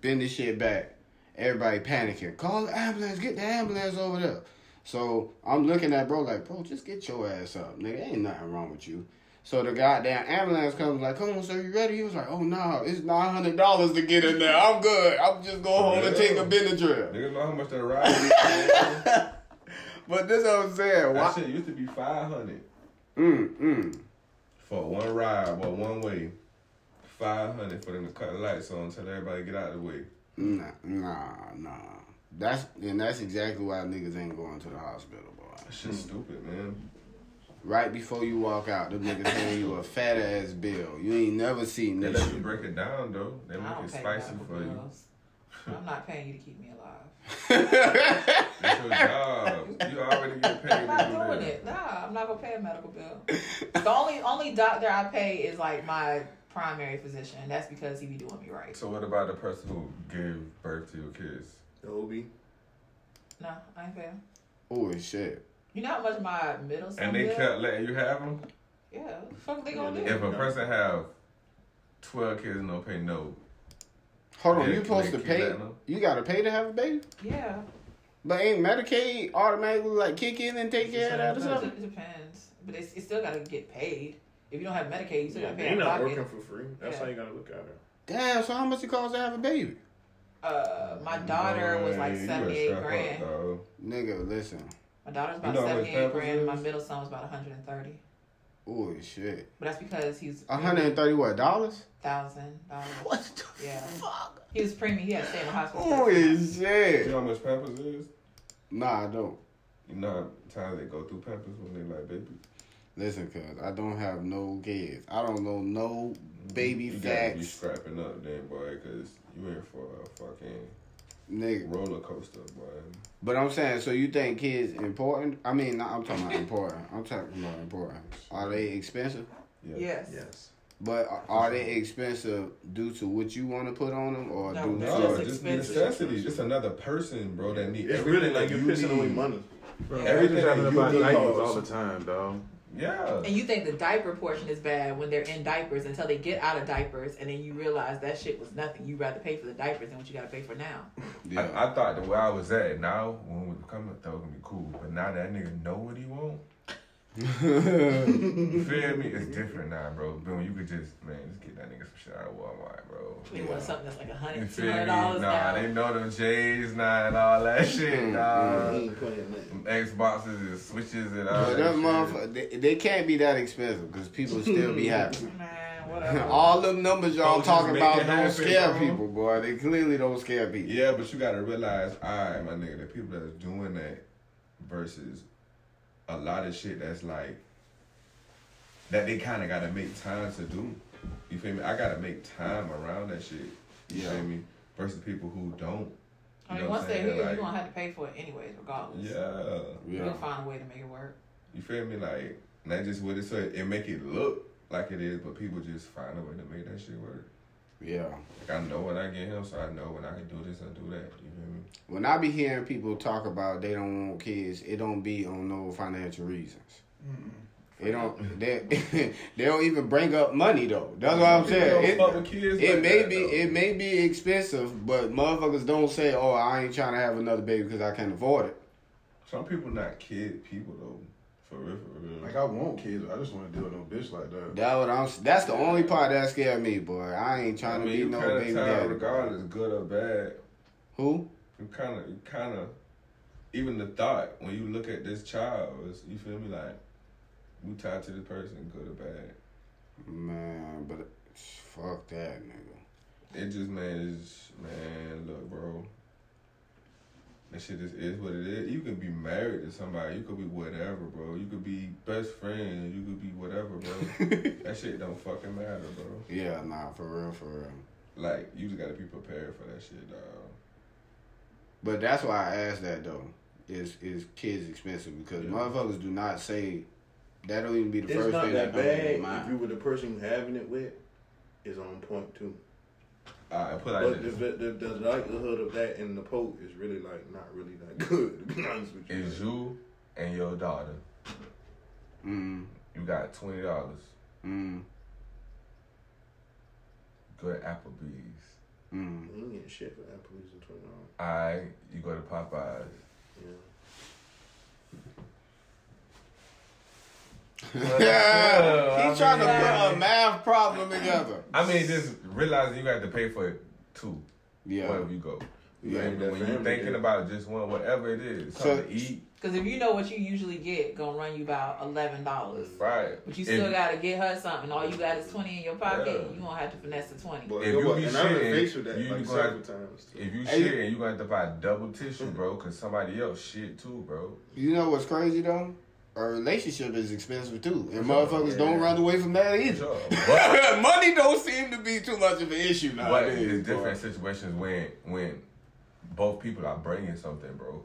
bend the shit back. Everybody panicking. Call the ambulance. Get the ambulance over there. So I'm looking at bro like, bro, just get your ass up, nigga. Ain't nothing wrong with you. So the goddamn ambulance comes like, come on, sir, you ready? He was like, oh no, it's nine hundred dollars to get in there. I'm good. I'm just going home and take a Benadryl. Niggas know how much that ride is. But this what I'm saying. Why? that shit used to be 500 Mm mm. for one ride, but one way. 500 for them to cut the lights on until everybody get out of the way. Nah, nah, nah. That's and that's exactly why niggas ain't going to the hospital, boy. That shit's stupid, man. Right before you walk out, them niggas paying you a fat ass bill. You ain't never seen They let you break it down, though. They I make it spicy medical for you. I'm not paying you to keep me alive. That's your job. You already get paid I'm not doing that. it. Nah, I'm not gonna pay a medical bill. The only only doctor I pay is like my primary physician. and That's because he be doing me right. So what about the person who gave birth to your kids? The OB. No, I ain't paying. Oh shit. You know how much my middle son And they bill? kept letting you have them? Yeah, what the fuck they gonna Yeah, do? If a person have 12 kids and don't pay no, Hold on, you supposed to pay? You gotta pay to have a baby? Yeah. But ain't Medicaid automatically like kick in and take care of that or something? it depends, but it's, it's still gotta get paid. If you don't have Medicaid, you still Yeah, gotta pay they out of not pocket. working for free. That's Yeah. how you gotta look at it. Damn. So how much it cost to have a baby? Uh, my daughter was like seventy eight you seventy better eight strap up, grand. dog. Nigga, listen. My daughter's about You know how 78 Pampers grand. My middle son was about 130. Oh shit. But that's because he's hundred and thirty what dollars? thousand dollars. What the Yeah. fuck? He was premium. He had to stay in the hospital. for Holy six. You know how much Pampers is? Nah, I don't. You know how times they go through Pampers when they like baby. Listen, cuz I don't have no kids. I don't know no baby you gotta be scrapping up then, boy, because you in for a fucking Nigga. roller coaster, boy. But I'm saying, so you think kids important? I mean, not, I'm talking about important. I'm talking about important. Are they expensive? Yes. Yes. yes. But are- are they expensive due to what you want to put on them, or No, due It's No, just to? just necessity. Just another person, bro, that need It's really like you're you pissing away money. Bro, Everything everything's happening that you about need all the time, dog. Yeah. And you think the diaper portion is bad when they're in diapers until they get out of diapers, and then you realize that shit was nothing. You rather pay for the diapers than what you got to pay for now. Yeah. I, I thought the way I was at now, when we come up, that was gonna be cool. But now that nigga know what he want, you feel me? It's different now, bro. Boom, you could just, man, just get that nigga some shit out of Walmart, bro. They want something that's like a You hundred, two hundred dollars Nah, now. they know them J's now and all that shit, He nah. ain't playing that. Them Xboxes and switches and all But that that shit. motherfucker, they, they can't be that expensive because people still be happy. Man, whatever. All them numbers y'all Bro, just talking about don't happen, scare bro. people, boy. They clearly don't scare people. Yeah, but you gotta realize, alright, my nigga, the people that's doing that versus a lot of shit that's like that they kind of gotta make time to do. You feel me? I gotta make time around that shit. You Yeah. feel me? Versus people who don't. I mean, know once they're here, saying? you're Like, gonna have to pay for it anyways, regardless. Yeah. You'll Yeah. find a way to make it work. You feel me? Like not just what it so it make it look like it is, but people just find a way to make that shit work. Yeah. Like I know when I get him, so I know when I can do this and do that. You feel me? When I be hearing people talk about they don't want kids, it don't be on no financial reasons. They don't. They they don't even bring up money though. That's what I'm saying. It, fuck with kids it like may that, be though. it may be expensive, but motherfuckers don't say, "Oh, I ain't trying to have another baby because I can't afford it." Some people not kid people though. For real, for real. Like I want kids, I just want to deal with no bitch like that. That what I'm. That's the only part that scared me, boy. I ain't I trying mean, to be no kind of baby tired daddy. regardless, good or bad. Who? You kind of, you kind of, even the thought when you look at this child, is, you feel me like we tied to this person, good or bad. Man, but fuck that nigga. It just man is man. Look, bro. That shit just is what it is. You can be married to somebody. You could be whatever, bro. You could be best friends. You could be whatever, bro. that shit don't fucking matter, bro. Yeah, nah, for real, for real. Like you just gotta be prepared for that shit, dog. But that's why I asked that though. Is is kids expensive? Because Yeah. motherfuckers do not say that don't even be the It's first thing that that comes to bad their if you were the person you having it with. Is on point too. Alright, put like But the, this. the, the, the likelihood of that in the poke is really like not really that good. To be honest with you. Is you and your daughter. Mm, You got twenty dollars. mm, Go to Applebee's. mm. You ain't shit for Applebee's and twenty dollars. I you go to Popeyes. Yeah. yeah, he's trying to put a math problem together. I mean, just realizing you got to pay for it too. Yeah, Wherever you go. Yeah, when when you're thinking did. about just one, whatever it is, So- something to eat, Because if you know what you usually get, gonna run you about eleven dollars. right? But you If- still gotta get her something. All you got is twenty in your pocket. Yeah. You gonna have to finesse the twenty. But If go you up- be and I've been shitting, that you like gonna- several times. Too. If you Hey, shit and you gonna have to buy double tissue, bro, cause somebody else shit too, bro. you know what's crazy though? A relationship is expensive too, and sure, motherfuckers don't run away from that either. Sure. But, Money don't seem to be too much of an issue but nowadays. it's boy. different situations when when both people are bringing something, bro.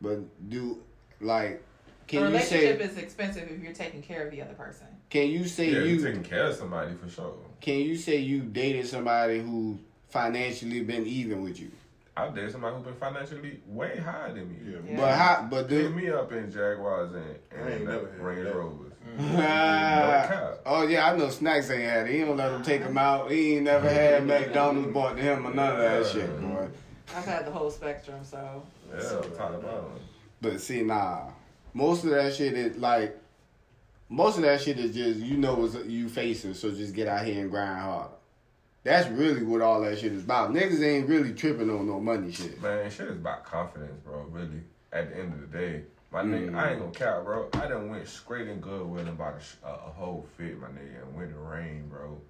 But do like A can you say relationship say is expensive if you're taking care of the other person. can you say Yeah, you you taking care of somebody for sure. can you say you dated somebody who financially been even with you? I dated somebody who been financially way higher than me. Yeah. Yeah. But how but Pick do me up in Jaguars and, I ain't and never Range that. Rovers. Ah. cap. Oh yeah, I know Snacks ain't had it. He don't let him take him out. He ain't never had McDonald's bought to him or none of that shit, boy. I've had the whole spectrum, so Yeah, talk about it. But see, nah, most of that shit is like, most of that shit is just you know what you facing, so just get out here and grind harder. That's really what all that shit is about. Niggas ain't really tripping on no money shit. Man, shit is about confidence, bro. Really, at the end of the day, My nigga, Mm. I ain't gonna count, bro. I done went straight in and bought a, sh- a, a whole fit, my nigga, and went to rain, bro.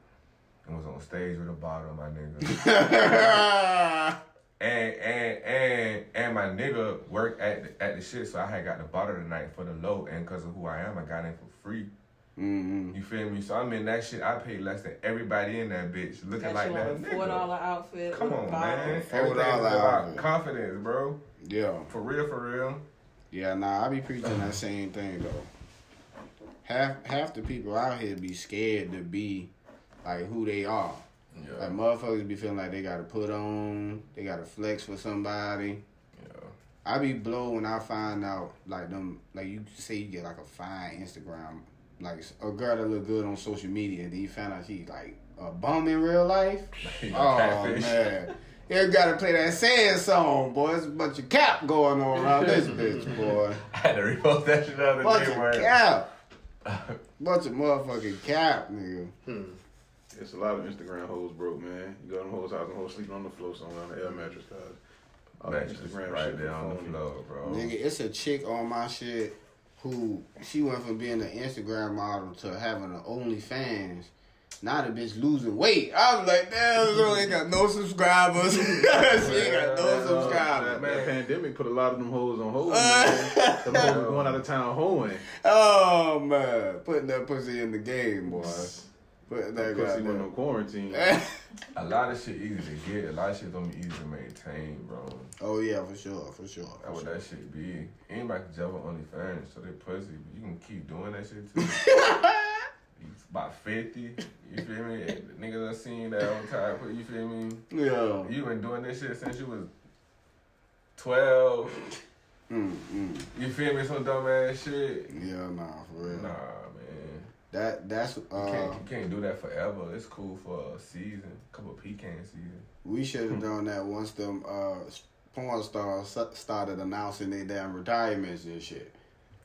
And was on stage with a bottle, my nigga. and and and and my nigga worked at the, at the shit, so I had got the bottle tonight for the low, and cause of who I am, I got it for free. Mm You feel me? So I'm in that shit. I paid less than everybody in that bitch, looking Got like that on a Four dollar outfit. Come on, man. $4 Everything is about outfit. confidence, bro. Yeah. For real, for real. Yeah, nah, I be preaching that same thing though. Half half the people out here be scared to be like who they are. Like motherfuckers be feeling like they gotta put on, they gotta flex for somebody. Yeah. I be blow when I find out like them like you say you get like a fine Instagram like a girl that look good on social media and then you find out she like a bum in real life. Oh Catfish. man. You gotta play that sad song, boy. There's a bunch of cap going on around this bitch, boy. I had to repost that shit the other Bunch day, of cap. Bunch of motherfucking cap, nigga. Hmm. It's a lot of Instagram hoes broke, man. You go to them hoes house and hoes sleeping on the floor somewhere on the air mattress, cause oh, all Instagram right shit there on the floor, bro. Nigga, it's a chick on my shit who she went from being an Instagram model to having an OnlyFans. Now the bitch losing weight. I was like, damn, girl ain't got no subscribers. she ain't got no subscribers. that pandemic put a lot of them hoes on hold, man. Them hoes going out of town hoeing. Oh man, putting that pussy in the game, boy. Putting that Pussy with no goddamn. quarantine. A lot of shit easy to get. A lot of shit don't be easy to maintain, bro. oh yeah, for sure, for sure. That's For what sure. that shit be. Anybody can jump on OnlyFans, so they pussy. But you can keep doing that shit too. You about 50. You feel me? The niggas done seen that on time. but You feel me? Yeah. You been doing this shit since you was 12. Mm, mm. You feel me? Some dumb ass shit. Yeah, nah, for real. Nah, man. That that's You uh. can't, you can't do that forever. It's cool for a season, couple of pecan season. We should have done that once them uh, porn stars started announcing their damn retirements and shit.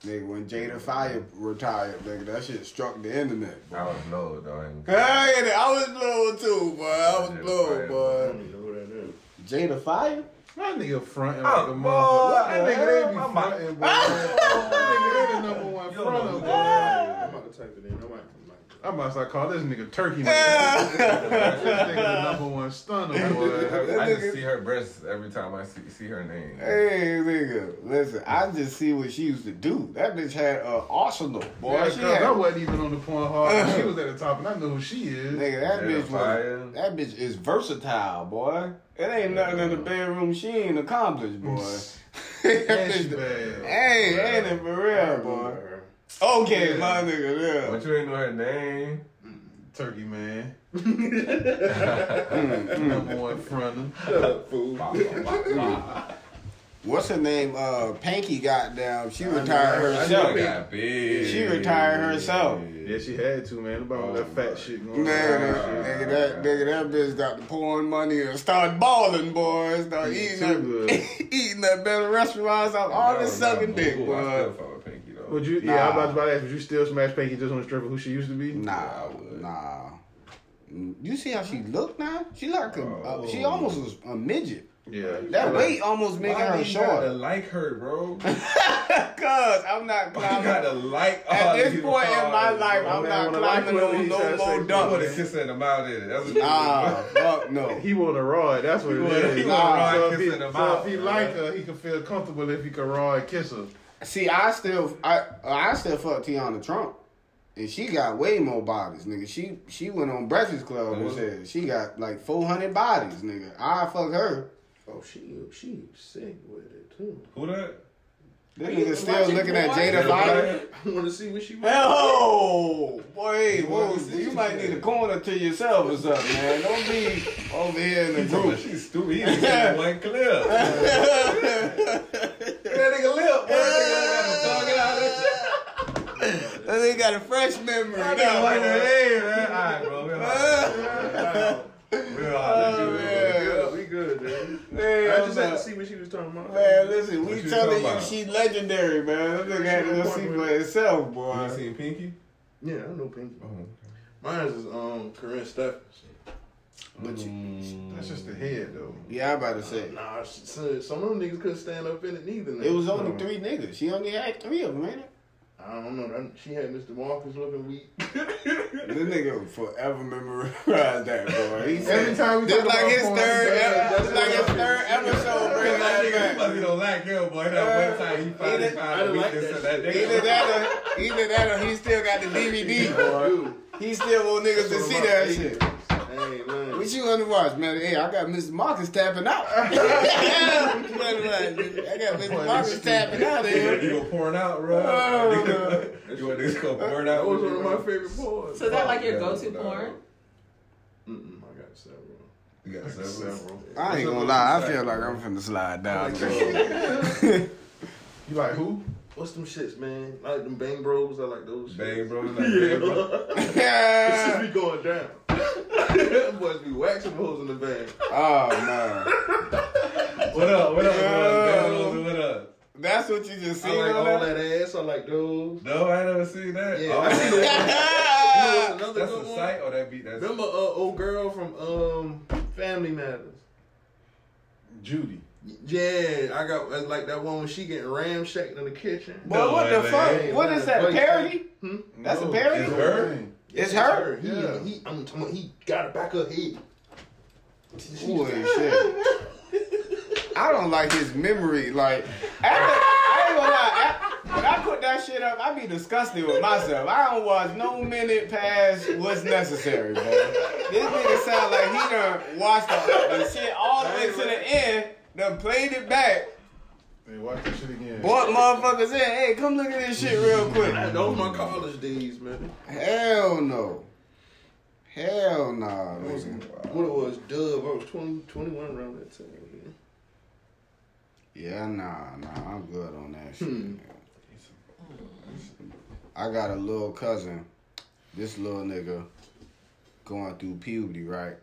Nigga, when Jada Fire retired, nigga, that shit struck the internet. Boy. I was low though. and- Hey, I was blown too, boy. I was Jada blown, Fire, I boy. don't even know who that is. Jada Fire? That nigga fronting Oh, like a boy, motherfucker. That nigga they be oh, my mind- fronting, boy. that nigga they the number one Yo, fronter, boy. I'm about to type it in. I might, I might. I might start calling this nigga Turkey. nigga. this nigga the number one stunner, boy. I just see her breasts every time I see, see her name. Hey, nigga, listen, I just see what she used to do. That bitch had an arsenal, boy. Yeah, she cause had, I wasn't even on the point hard. She was at the top, and I know who she is. Nigga, that Jada bitch was, that bitch is versatile, boy. It ain't nothing in the bedroom she ain't accomplished, boy. that And she bitch, bad. hey, ain't it for real, boy? Okay, my nigga, yeah. But you ain't know her name. Turkey man, Mm, number one fronter. What's her name? Uh, Pinky got down. She retired I know herself. She got big. She retired herself. Yeah, she had to, man. About all that fat shit going Man, on. that, nigga, that nigga, that bitch got the porn money and started balling, boys. Start eating too that, eating that better restaurants out all No, this sucking dick, boo-boo, boy. Would you? Nah. Yeah, I was about to ask. Would you still smash Pinky just on the strip of who she used to be? Nah, nah. You see how she look now? She like a, uh, she Oh. almost was a midget. Yeah. That weight almost Why her you gotta like her, bro? Cause I'm not Why you gotta like At this point in my life, bro? I'm man not climbing no more say You put a kiss in the mouth in it. That's what Nah, fuck no. He want a rod. That's what it want- he want rod so if kiss he, in the so if he like her, he can feel comfortable if he can raw and kiss her. See, I still, I, I still fuck Teanna Trump, and she got way more bodies, nigga. She, she went on Breakfast Club and Mhm. said she got like 400 bodies, nigga. I fuck her. Oh, she she sick with it too. Who that? This Are nigga still looking at? Jada Jada I want to see what she. was. Hell, boy, You whoa, wanna see you might need a corner to yourself or something, man. Don't be over here in the He's talking- group. She's stupid. He just said got a fresh memory. nigga now, like boy. that. Man. All right, bro. We'll holler. We'll holler. Oh, man. good, we good, dude. Man, I just had to see what she was talking about. Man, listen, we What you telling you she legendary, man. That nigga had to go see for himself, You boy. seen Pinky? Yeah, I know Pinky. Oh. Mine is um Corinne Stephenson. But you, Mm. That's just the head though. yeah, I about to say. Nah, some, some of them niggas couldn't stand up in it neither. now. It was only No. three niggas. She only had three of them, ain't it? I don't know. That, she had Mr. Marcus looking weak. This nigga forever memorize that boy. He said, Every time we this talk like about his porn, third, that's- that's this like his what third episode. Bring That that nigga, back. he must be don't like him, boy. That one time he finally Either- found a didn't like weakness that in that Either that or either that or he still got the DVD, boy. He still want niggas to see that my shit. Favorites. Hey, man. What you want watch, man? Hey, I got Mr. Marcus tapping out. What you wanna watch, nigga? I got Mr. Marcus tapping out You here. go pouring out, bro. Oh, you want niggas go pouring That out? was one of my favorite boys. So is that like your go-to porn? Mm-mm, I got several. You got several. Several. I ain't gonna lie. I feel like I'm finna slide down. You like who? What's them shits, man? I like them Bang Bros. I like those. Bang, shits. bro. Like, bang, bro. It should be going down. Boys be waxing hoes in the van. Oh man, What up? What up? What up? What up? that's what you just I seen like all that. that ass. I like those. No, I never seen that. Yeah, Oh, I seen one. You know That's a site or that beat? That's Remember, uh, old girl from um Family Matters. Judy. Yeah, I got like that one when she getting ramshacked in the kitchen. Boy, what the man. fuck? What is that? A parody? Hmm? That's a parody? It's her? It's her? He, Yeah. he, I'm talking about he got it back her head. Boy, shit. I don't like his memory. Like, after, I ain't gonna lie. After, when I put that shit up, I be disgusted with myself. I don't watch no minute past what's necessary, bro. This nigga sound like he done watched the, the shit all the way to the end, done played it back, Hey, watch this shit again. brought motherfuckers in. Hey, come look at this shit real quick. Man, those my college days, man. Hell no. Hell nah, nigga. What it was, Dub. I was 20, 21 around that time. Man. Yeah, nah, nah, I'm good on that shit. Hmm. I got a little cousin, this little nigga, going through puberty, right?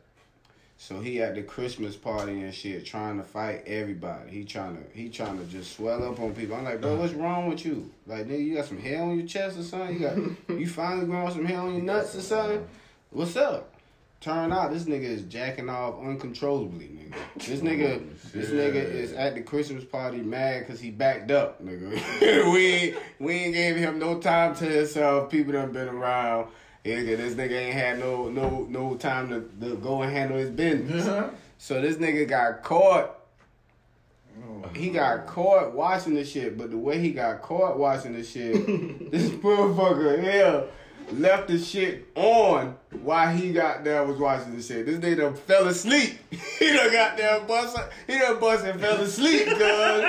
So he at the Christmas party and shit, trying to fight everybody. He trying to, he trying to just swell up on people. I'm like, bro, what's wrong with you? Like, nigga, you got some hair on your chest or something? You got, you finally growing some hair on your nuts or something? What's up? Turn out this nigga is jacking off uncontrollably, nigga. This nigga, this nigga is at the Christmas party mad because he backed up, nigga. we we ain't gave him no time to himself. People done been around. Nigga, this nigga ain't had no no no time to, to go and handle his business. Uh-huh. So this nigga got caught. Oh, He got caught watching the shit, but the way he got caught watching the shit, this motherfucker here left the shit on while he got there was watching the shit. This nigga done fell asleep. he done got there bust. He done bust and fell asleep, cuz.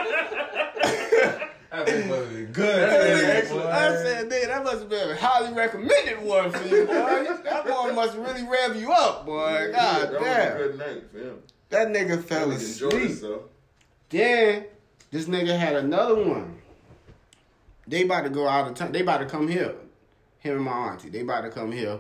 That must be That good. nigga- I said, nigga, that must have been a highly recommended one for you, boy. That boy must really rev you up, boy. God that was a damn. good night for him. That nigga fell asleep. himself. Then this nigga had another one. They about to go out of town. They about to come here. Him and my auntie. They about to come here.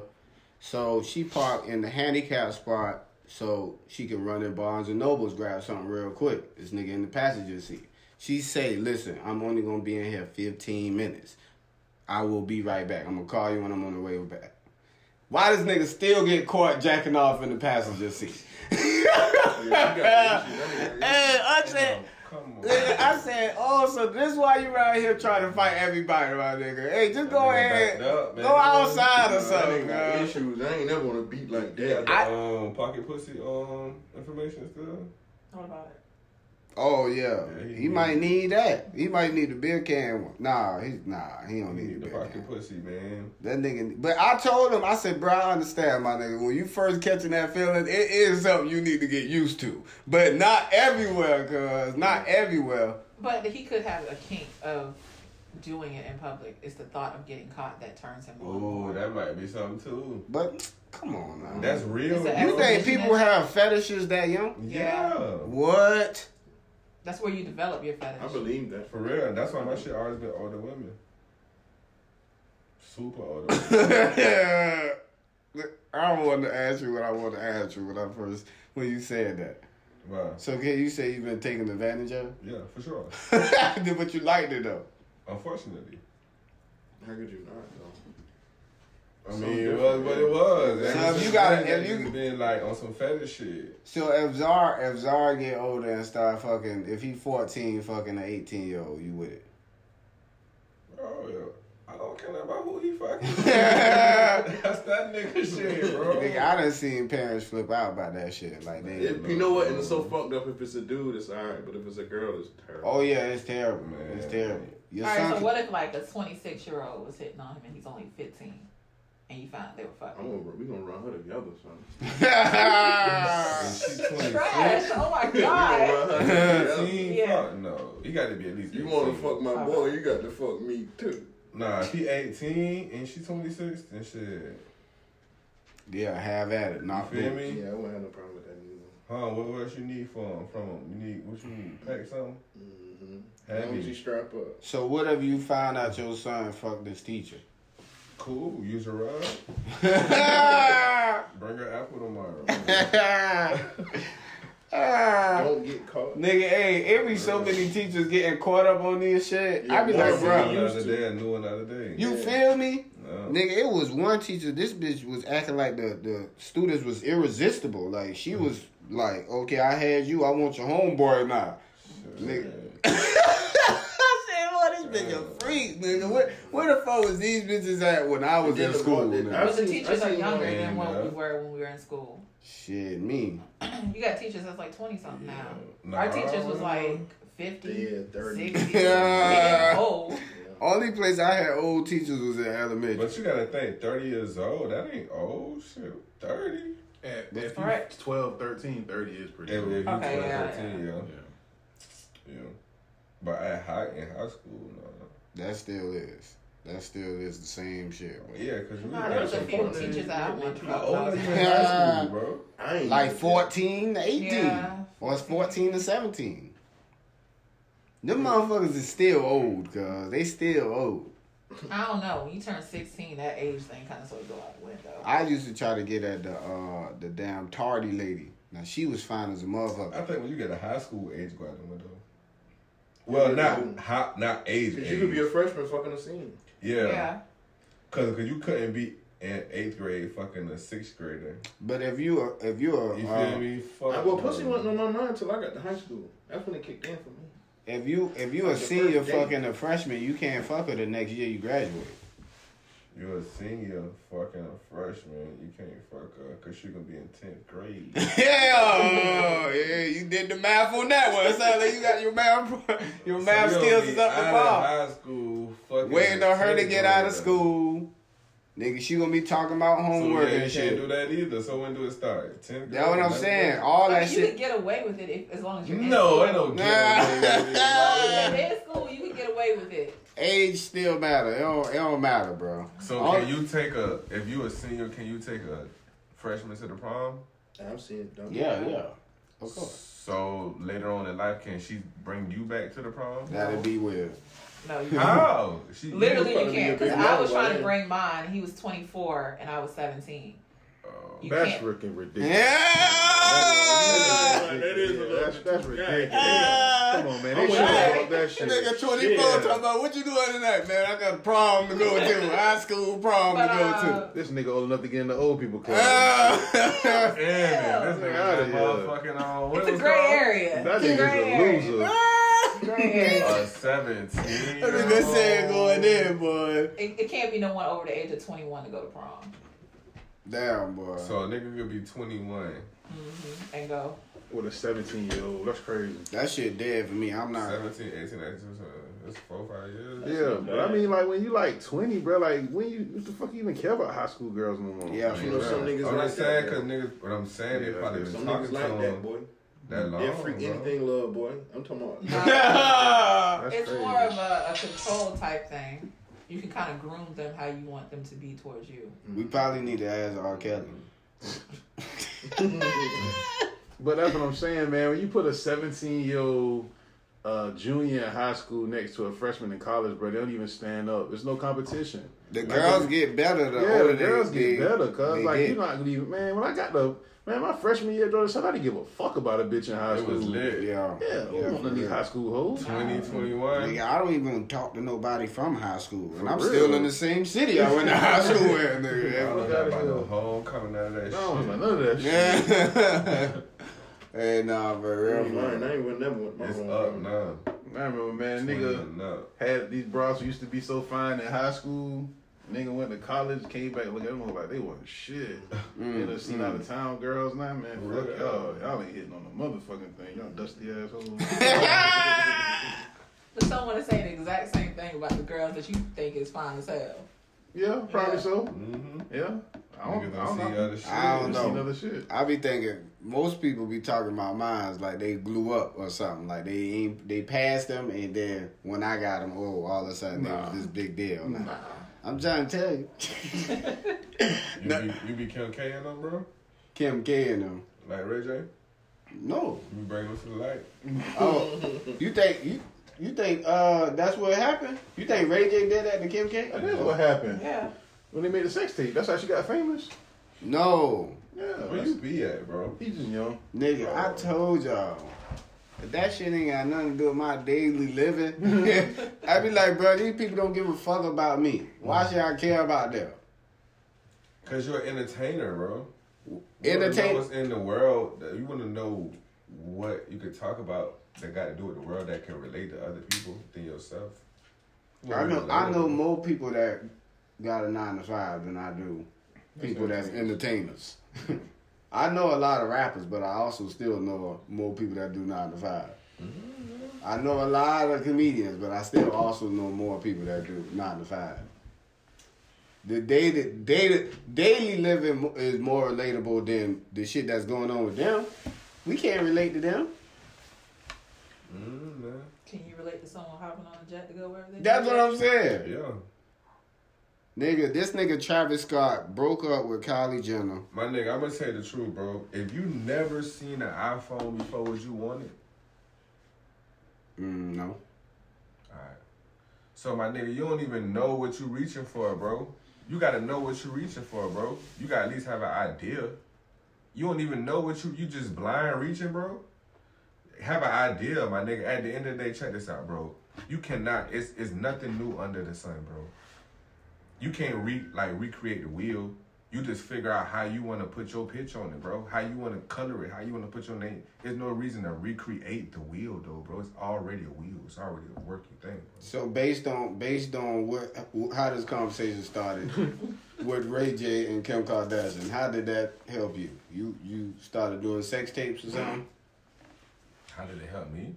So she parked in the handicap spot so she can run in Barnes and Nobles, grab something real quick. This nigga in the passenger seat. She say, listen, I'm only gonna be in here 15 minutes. I will be right back. I'm gonna call you when I'm on the way back. Why does nigga still get caught jacking off in the passenger seat? Yeah, you got that shit. That nigga- Hey, I said, Come on. Nigga, I said, oh, so this is why you around here trying to fight everybody, my nigga. Hey, just go ahead, up, go outside or something, nigga got man. issues. I ain't never want to beat like that. the um, pocket pussy um, information still? What about it? Oh yeah, Yeah, he- he might need that. He might need a beer can. one. Nah, he's nah, he don't You need a need the beer pocket can. pussy, man. That nigga, but I told him, I said, bro, I understand, my nigga. When you first catching that feeling, it is something you need to get used to, but not everywhere, cause not everywhere. But he could have a kink of doing it in public. It's the thought of getting caught that turns him on. Ooh, that might be something too. But come on, now. That's real. You think people have fetishes that young? yeah. What? That's where you develop your fetish. I believe that. For real. That's why my shit always been older women. Super older women. I don't want to ask you what I want to ask you when I first when you said that. Wow. So can you say you've been taken advantage of? Yeah, for sure. but you liked it though. Unfortunately. How could you not, though? I So mean, it was what it was. So if you gotta, if you just been like on some fetish shit. So if Zar if Zar get older and start fucking if he fourteen fucking an eighteen year old, you with it. Oh yeah. I don't care about who he fucking. Nigga, That's that nigga shit, bro. Nigga, I done seen parents flip out about that shit. Like they If, you know what? And it's so fucked up. If it's a dude, it's alright. But if it's a girl, it's terrible. Oh yeah, it's terrible, man. Man. It's terrible. Your All right, son so what if like a 26 year old was hitting on him and he's only 15, and you they were I'm fucking? gonna, we gonna run her together, son. And she 26. Trash! Oh my We god! run her Yeah. No. You got to be at least. You want to fuck my boy? You got to fuck me too. Nah, if he 18 and she 26, then shit. yeah, have at it. Not You feel me? Yeah, I wouldn't have no problem with that either. Huh? What, what else you need from him? From him? You need what you need? Pack something? Mm-hmm. As long you strap up. So what if you find out your son fucked this teacher? Cool. Use a rug. Ah! Bring her apple tomorrow. Don't get caught. Nigga, hey, it be so many teachers getting caught up on this shit. I be like, bro, you- another day, a new another day. you Yeah. feel me? No. Nigga, it was one teacher. This bitch was acting like the, the students was irresistible. Like she was like, okay, I had you. I want your homeboy now. Nigga. I said, boy, a freak, nigga. Where, where the fuck was these bitches at when I was in school? nigga? I've But the teachers are younger than what we were when we were in school. Shit, me. You got teachers that's like 20 something now. Nah. Our teachers was like 50, Yeah, 30. 60. Yeah. They getting old. Only place I had old teachers was in elementary. But you gotta think, 30 years old, that ain't old shit. 30. At, if you correct. 12, 13, 30 is pretty old. Okay, 12, yeah, 13, yeah. Yeah. yeah. But at high, in high school, no. that still is. That still is the same shit. Bro. Yeah, because we Nah, there was a few teachers that I wanted to How old I are was in in high high school, bro? I ain't Like even- 14 to 18. Yeah. Or it's 14 to 17. Them motherfuckers is still old, cuz. They still old. I don't know. When you turn 16, that age thing kind of sort of go out the window. I used to try to get at the uh the damn tardy lady. Now she was fine as a motherfucker. I think when you get a high school age, go out the window. Well, not high, not age. Cause age. you could be a freshman fucking a senior. yeah, yeah. Cause, cause you couldn't be in eighth grade fucking a sixth grader. But if you are if you're You feel uh, me? Fuck. I, well, no. pussy wasn't on my mind until I got to high school. That's when it kicked in for me. if you if you a Like the senior fucking a freshman, you can't fuck her the next year you graduate. You're a senior, fucking a freshman. You can't fuck her because she gonna be in tenth grade. yeah, yeah, you did the math on that one. It sounds like you got your math your math So skills gonna is up to out of par. High school, fucking. Waiting on her to get out of school. Nigga, she gonna be talking about So homework yeah, you and can't do that either. So when do it start? Tenth. That's what I'm saying. grade? All I that mean, you could shit. get away with it if, as long as you're in No, school. I don't Nah. get Yeah, it. in school, you can get away with it. Age still matter. It don't, it don't matter, bro. So All- can you take a if you a senior? Can you take a freshman to the prom? I'm seeing. Don't Yeah, yeah. Of course. So later on in life, can she bring you back to the prom? That'd be weird. No, you How? She Literally, you probably can't. Because I was trying to bring mine. He was 24 and I was 17. Oh. You That's can't. freaking ridiculous. Yeah. That is a little That's, that's ridiculous. Ah. Come on, man. They should with have you. that shit. Nigga 24 Yeah. talking about what you doing tonight, man. I got a prom to go to. High school prom But, to go uh, This nigga old enough to get in the old people club. Ah. Damn it, this nigga Outta got here. motherfucking on. What It's a gray called? area. That It's a nigga's a loser. Area. A seventeen. That nigga said going in, boy. It, it can't be no one over the age of 21 to go to prom Damn, boy. So a nigga could be twenty one. hmm and go. With a 17 year old. That's crazy. that shit dead for me. I'm not. 17, 18, 19, so that's four, five years. Yeah, but I mean, like, when you like 20, bro, like, when you, what the fuck you even care about high school girls no more? Yeah. You know some niggas I'm like saying, cause niggas, what I'm saying, they probably been Some talking niggas to like that, them boy. that long. They're freak bro. anything love, boy. I'm talking about. Nah, That's it's crazy. more of a, a control type thing. You can kind of groom them how you want them to be towards you. We probably need to ask R. Kelly. But that's what I'm saying, man. When you put a 17 year old uh, junior in high school next to a freshman in college, bro, they don't even stand up. There's no competition. The Like, girls get better the yeah, the girls they, get better, cuz. Like, get. you're not gonna even, man, when I got the, man, my freshman year, Jordan, somebody give a fuck about a bitch in high It school. was lit. Yeah. Yeah, we don't of these high school hoes. 20, 21. Nigga, I don't even talk to nobody from high school, and I'm real? still in the same city I went to high school with. Nigga. I don't Fuck know outta about here. no homecoming. coming out of that No, I was shit. like, none of that shit. Yeah. hey, nah, but I real. ain't lying. I ain't with never with my It's home. up now. I remember, man, nigga had these bras used to be so fine in high school. Nigga went to college, came back, look at them like they wasn't shit. Mm, They done seen out of town girls now, man. Fuck Yeah. y'all. Y'all ain't hitting on the motherfucking thing. Y'all dusty assholes. But someone to say the exact same thing about the girls that you think is fine as hell. yeah, probably Yeah. so. Mm-hmm. Yeah. I don't, I don't don't see know. other shit. I don't know. seen other shit. I be thinking most people be talking about mines like they blew up or something. Like they ain't they passed them, and then when I got them, oh, all of a sudden Nah. it was this big deal. Nah. Uh-uh. I'm trying to tell you, You be, you be Kim K in them, bro? Kim K and them. Like Ray J? No, You be bringing them to the light? oh, you think you you think uh that's what happened? You think Ray J did that to Kim K? That is what happened. Yeah. When they made the sex tape, that's how she got famous. No, Yeah. Where you be at, bro? He just young. nigga, I told y'all. If that shit ain't got nothing to do with my daily living, I be like, bro, these people don't give a fuck about me. Why should I care about them? Cause you're an entertainer, bro. You Entertain- Entertain. What's in the world? You want to know what you could talk about that got to do with the world that can relate to other people than yourself. I know I know more people that got a nine to five than I do people that's entertainers. I know a lot of rappers, but I also still know more people that do nine to 5 I know a lot of comedians, but I still also know more people that do nine to five. The daily, daily, daily living is more relatable than the shit that's going on with them. We can't relate to them. Mm, man. Can you relate to someone hopping on a jet to go wherever they go? That's what I'm saying. Yeah. Nigga, this nigga Travis Scott broke up with Kylie Jenner. My nigga, I'm gonna tell you the truth, bro. If you never seen an iPhone before, would you want it? Mm, no. Alright. So my nigga, you don't even know what you're reaching for, bro. You gotta know what you're reaching for, bro. You gotta at least have an idea. You don't even know what you you just blind reaching, bro. Have an idea, my nigga. At the end of the day, check this out, bro. You cannot. It's it's nothing new under the sun, bro. You can't re like recreate the wheel. You just figure out how you want to put your pitch on it, bro. How you want to color it. How you want to put your name. There's no reason to recreate the wheel, though, bro. It's already a wheel. It's already a working thing. Bro. So based on based on what how this conversation started with Ray J and Kim Kardashian, how did that help you? You you started doing sex tapes or something? How did it help me?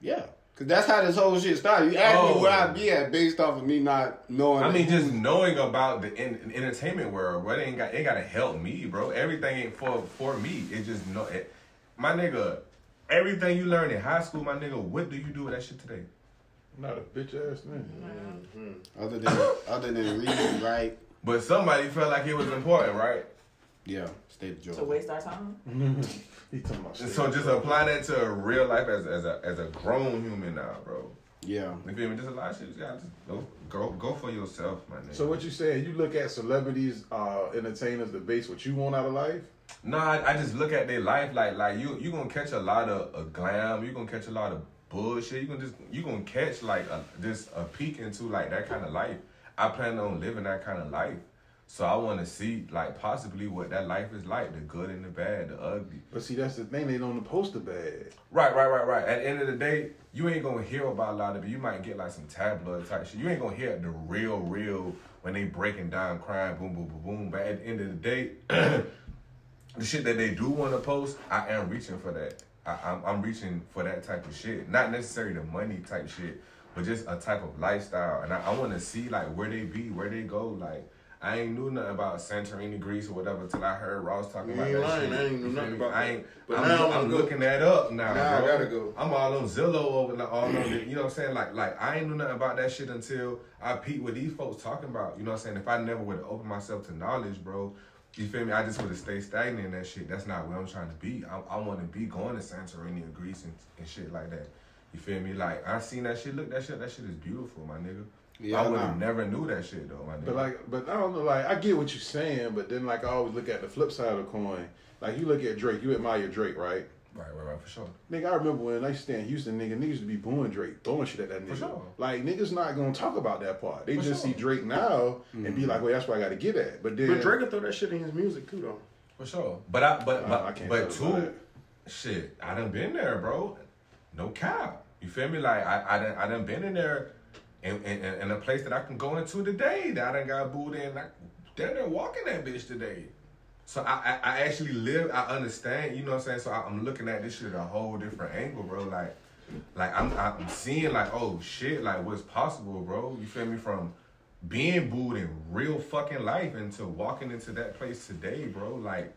Yeah, cause that's how this whole shit started. You asked Oh. me where I oh. be at based off of me not knowing. I mean, who- just knowing about the en- entertainment world, bro. It ain't got it got to help me, bro. Everything ain't for for me. It just know it. My nigga, everything you learn in high school, my nigga. What do you do with that shit today? Not a bitch ass nigga. other than other than reading, right? But somebody felt like it was important, right? Yeah, state of To waste our time? he talking about so just apply that to real life as as a as a grown human now, bro. Yeah, You feel me? Just a lot of shit. You gotta just go go go for yourself, my nigga. So what you saying? You look at celebrities, uh, entertainers to base what you want out of life. Nah, I, I just look at their life like like you you gonna catch a lot of, of glam. You gonna catch a lot of bullshit. You gonna just you gonna catch like a, just a peek into like that kind of life. I plan on living that kind of life, so I want to see like possibly what that life is like, the good and the bad, the ugly. But see, that's the thing. They don't post the bad. Right, right, right, right. At the end of the day, you ain't gonna hear about a lot of it. You might get like some tabloid type shit. You ain't gonna hear the real, real when they breaking down crime, boom, boom, boom, boom. But at the end of the day, the shit that they do want to post, I am reaching for that. I, I'm, I'm reaching for that type of shit. Not necessarily the money type shit, but just a type of lifestyle. And I, I want to see like where they be, where they go. Like I ain't knew nothing about Santorini, Greece, or whatever till I heard Ross talking You about ain't that lying. shit. I ain't knew nothing about I ain't. But I'm, now I'm go. looking that up now. Now I gotta go. I'm all on Zillow over the, all on the, you know what I'm saying? Like like I ain't knew nothing about that shit until I peeped what these folks talking about. You know what I'm saying? If I never would have opened myself to knowledge, bro, you feel me? I just would have stayed stagnant in that shit. That's not where I'm trying to be. I, I want to be going to Santorini or Greece and, and shit like that. You feel me? Like I seen that shit. Look, that shit. That shit is beautiful, my nigga. Yeah, I would have never knew that shit though, my. But like, but I don't know. Like, I get what you're saying, but then like I always look at the flip side of the coin. Like you look at Drake, you admire Drake, right? Right, right, right, for sure. Nigga, I remember when I used to stay in Houston, nigga, niggas used to be booing Drake, throwing shit at that nigga. For sure. Like niggas not gonna talk about that part. They For just sure. see Drake now and be like, mm-hmm. well, that's what I gotta get at. But then But Drake can throw that shit in his music too, though. For sure. But I but I- but, I can't but two shit, I done been there, bro. No cap. You feel me? Like I I done I done been in there in, in, in a place that I can go into today that I done got booed in. Like they're walking that bitch today. So I, I I actually live. I understand. You know what I'm saying. So I, I'm looking at this shit a whole different angle, bro. Like like I'm I'm seeing like oh shit like what's possible, bro. You feel me? From being booed in real fucking life into walking into that place today, bro. Like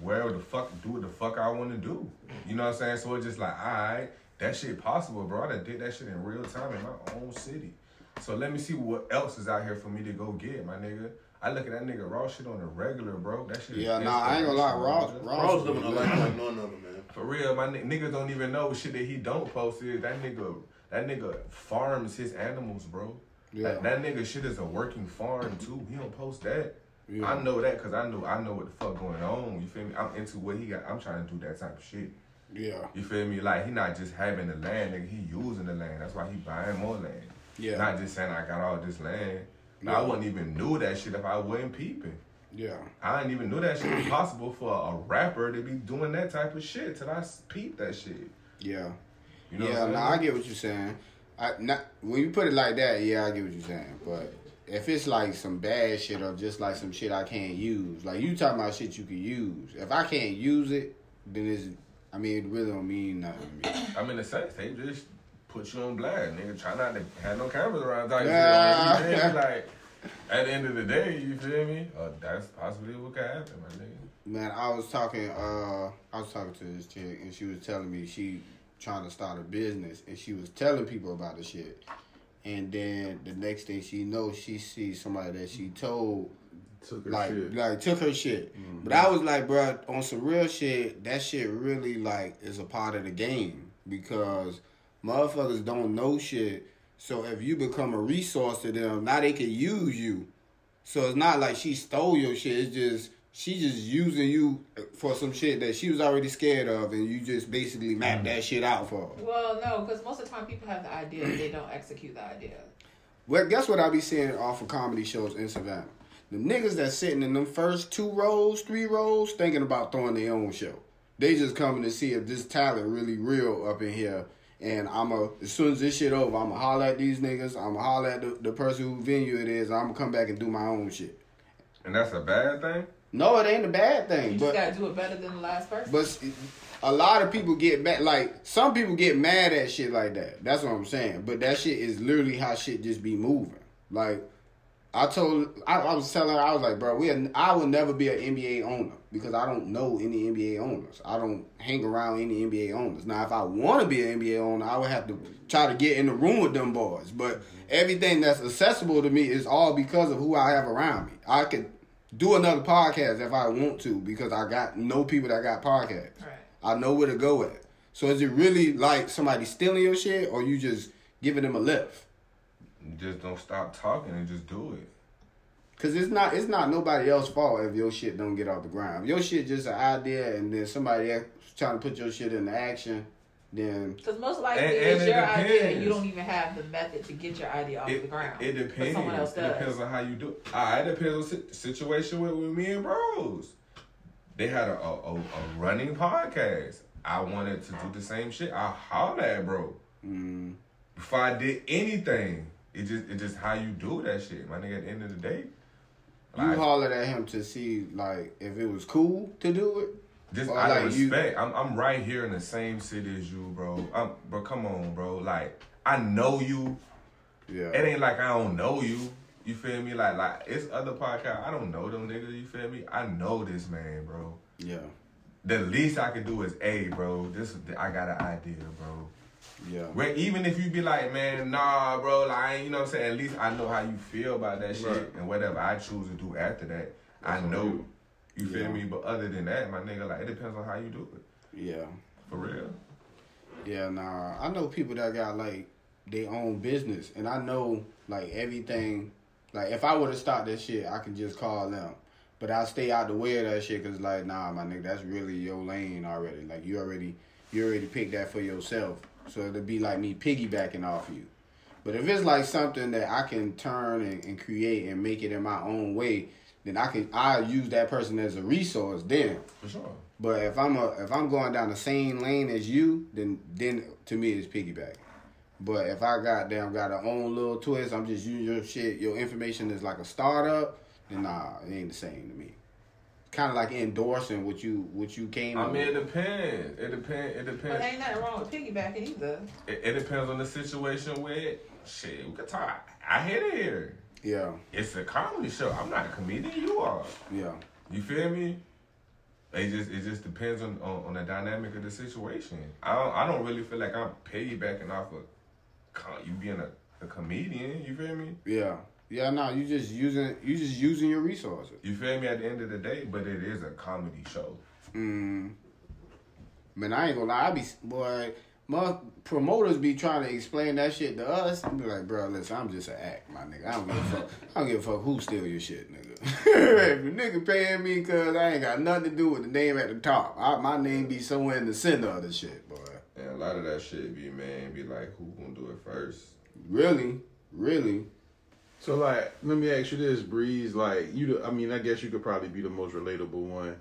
where the fuck do what the fuck I want to do. You know what I'm saying? So it's just like, alright, that shit possible, bro. I done did that shit in real time in my own city. So let me see what else is out here for me to go get, my nigga. I look at that nigga raw shit on the regular, bro. That shit. is Yeah, nah, I ain't gonna lie, Raw. inspirational, Ross, Ross living a life like none other, man. For real, my n- niggas don't even know shit that he don't post is that nigga. That nigga farms his animals, bro. Yeah. That, that nigga shit is a working farm too. He don't post that. Yeah. I know that because I know I know what the fuck going on. You feel me? I'm into what he got. I'm trying to do that type of shit. Yeah, You feel me? Like he not just having the land, nigga. He using the land. That's why he buying more land. yeah, Not just saying I got all this land. Yeah. I wouldn't even knew that shit if I wasn't peeping. yeah, I didn't even know that shit was possible for a rapper to be doing that type of shit till I peeped that shit. yeah. You know yeah, what I'm no? I get what you're saying. I not when you put it like that, yeah, I get what you're saying. But if it's like some bad shit or just like some shit I can't use, like you talking about shit you can use. If I can't use it, then it's. I mean, it really don't mean nothing to me. I mean, the sex. They just put you on blind, nigga. Try not to have no cameras around. Type Yeah. You me? Like at the end of the day, you feel me? Uh, that's possibly what could happen, my nigga. Man, I was talking. Uh, I was talking to this chick, and she was telling me she trying to start a business, and she was telling people about the shit. And then the next thing she knows, she sees somebody that she told took her like shit. like took her shit. Mm-hmm. But I was like, bro, on some real shit, that shit really like is a part of the game because motherfuckers don't know shit. So if you become a resource to them, now they can use you. So it's not like she stole your shit. It's just she just using you for some shit that she was already scared of, and you just basically map mm. that shit out for her. Well, no, because most of the time people have the idea, but they don't execute the idea. Well, guess what I be seeing off of comedy shows in Savannah? The niggas that's sitting in them first two rows, three rows, thinking about throwing their own show. They just coming to see if this talent really real up in here. And I'm a as soon as this shit over, I'ma holler at these niggas. I'ma holler at the, the person who venue it is. I'ma come back and do my own shit. And that's a bad thing. No, it ain't a bad You thing, just but gotta do it better than the last person. but a lot of people get mad. Like some people get mad at shit like that. That's what I'm saying. But that shit is literally how shit just be moving. Like I told, I, I was telling her, I was like, bro, we, are, I will never be an NBA owner because I don't know any NBA owners. I don't hang around any NBA owners. Now, if I want to be an NBA owner, I would have to try to get in the room with them boys. But everything that's accessible to me is all because of who I have around me. I could do another podcast if I want to because I got no people that got podcasts. right. I know where to go at. So is it really like somebody stealing your shit or you just giving them a lift? Just don't stop talking and just do it. Cause it's not it's not nobody else's fault if your shit don't get off the ground. If your shit just an idea and then somebody else trying to put your shit into action, then Because most likely And- and it's it your idea and you don't even have the method to get your idea off the ground. it But depends. someone else It depends on how you do it. Ah, it depends on si- situation with, with me and bros. They had a, a, a, a running podcast. I wanted to do the same shit. I hollered at bro. mm, Before I did anything. It just it just how you do that shit. My nigga at the end of the day. you Like, hollered at him to see like if it was cool to do it. Just out of like you- I'm I'm right here in the same city as you, bro. I'm, bro, come on, bro. Like I know you. Yeah. It ain't like I don't know you. You feel me? Like like it's other podcast. I don't know them niggas. You feel me? I know this man, bro. Yeah. The least I can do is, hey, bro. This I got an idea, bro. Yeah. Where even if you be like, man, nah, bro. Like I ain't- you know what I'm saying. At least I know how you feel about that shit, Right. and whatever I choose to do after that, I That's on know. you. You feel Yeah. me? But other than that, my nigga, like it depends on how you do it. Yeah. For real. Yeah, nah. I know people that got like their own business, and I know like everything. Like if I were to start this shit, I can just call them. But I stay out the way of that shit because like, nah, my nigga, that's really your lane already. Like you already, you already picked that for yourself. So it'll be like me piggybacking off you. But if it's like something that I can turn and, and create and make it in my own way, then I can I use that person as a resource then. For sure. But if I'm a if I'm going down the same lane as you, then then to me it's piggyback. But if I got damn got a own little twist, I'm just using your shit. Your information is like a startup. Then nah, it ain't the same to me. Kind of like endorsing what you what you came. I up mean, it depends. It depends. It depends. But depends. ain't nothing wrong with piggybacking either. It, it depends on the situation with shit. We could talk. I hit it here. Yeah, It's a comedy show. I'm not a comedian. You are. yeah, You feel me? It just it just depends on, on, on the dynamic of the situation. I don't I don't really feel like I'm piggybacking off of you being a, a comedian. You feel me? yeah, yeah. No, you just using you just using your resources. You feel me? At the end of the day, but it is a comedy show. Mm. Man, I ain't gonna lie. I be boy. My promoters be trying to explain that shit to us. I be like, bro, listen, I'm just an act, my nigga. I don't give a fuck. I don't give a fuck who steal your shit, nigga. if a nigga paying me cause I ain't got nothing to do with the name at the top. I, my name be somewhere in the center of the shit, boy. And a lot of that shit be man be like, who gonna do it first? Really, really. So like, let me ask you this, Breeze. Like you, I mean, I guess you could probably be the most relatable one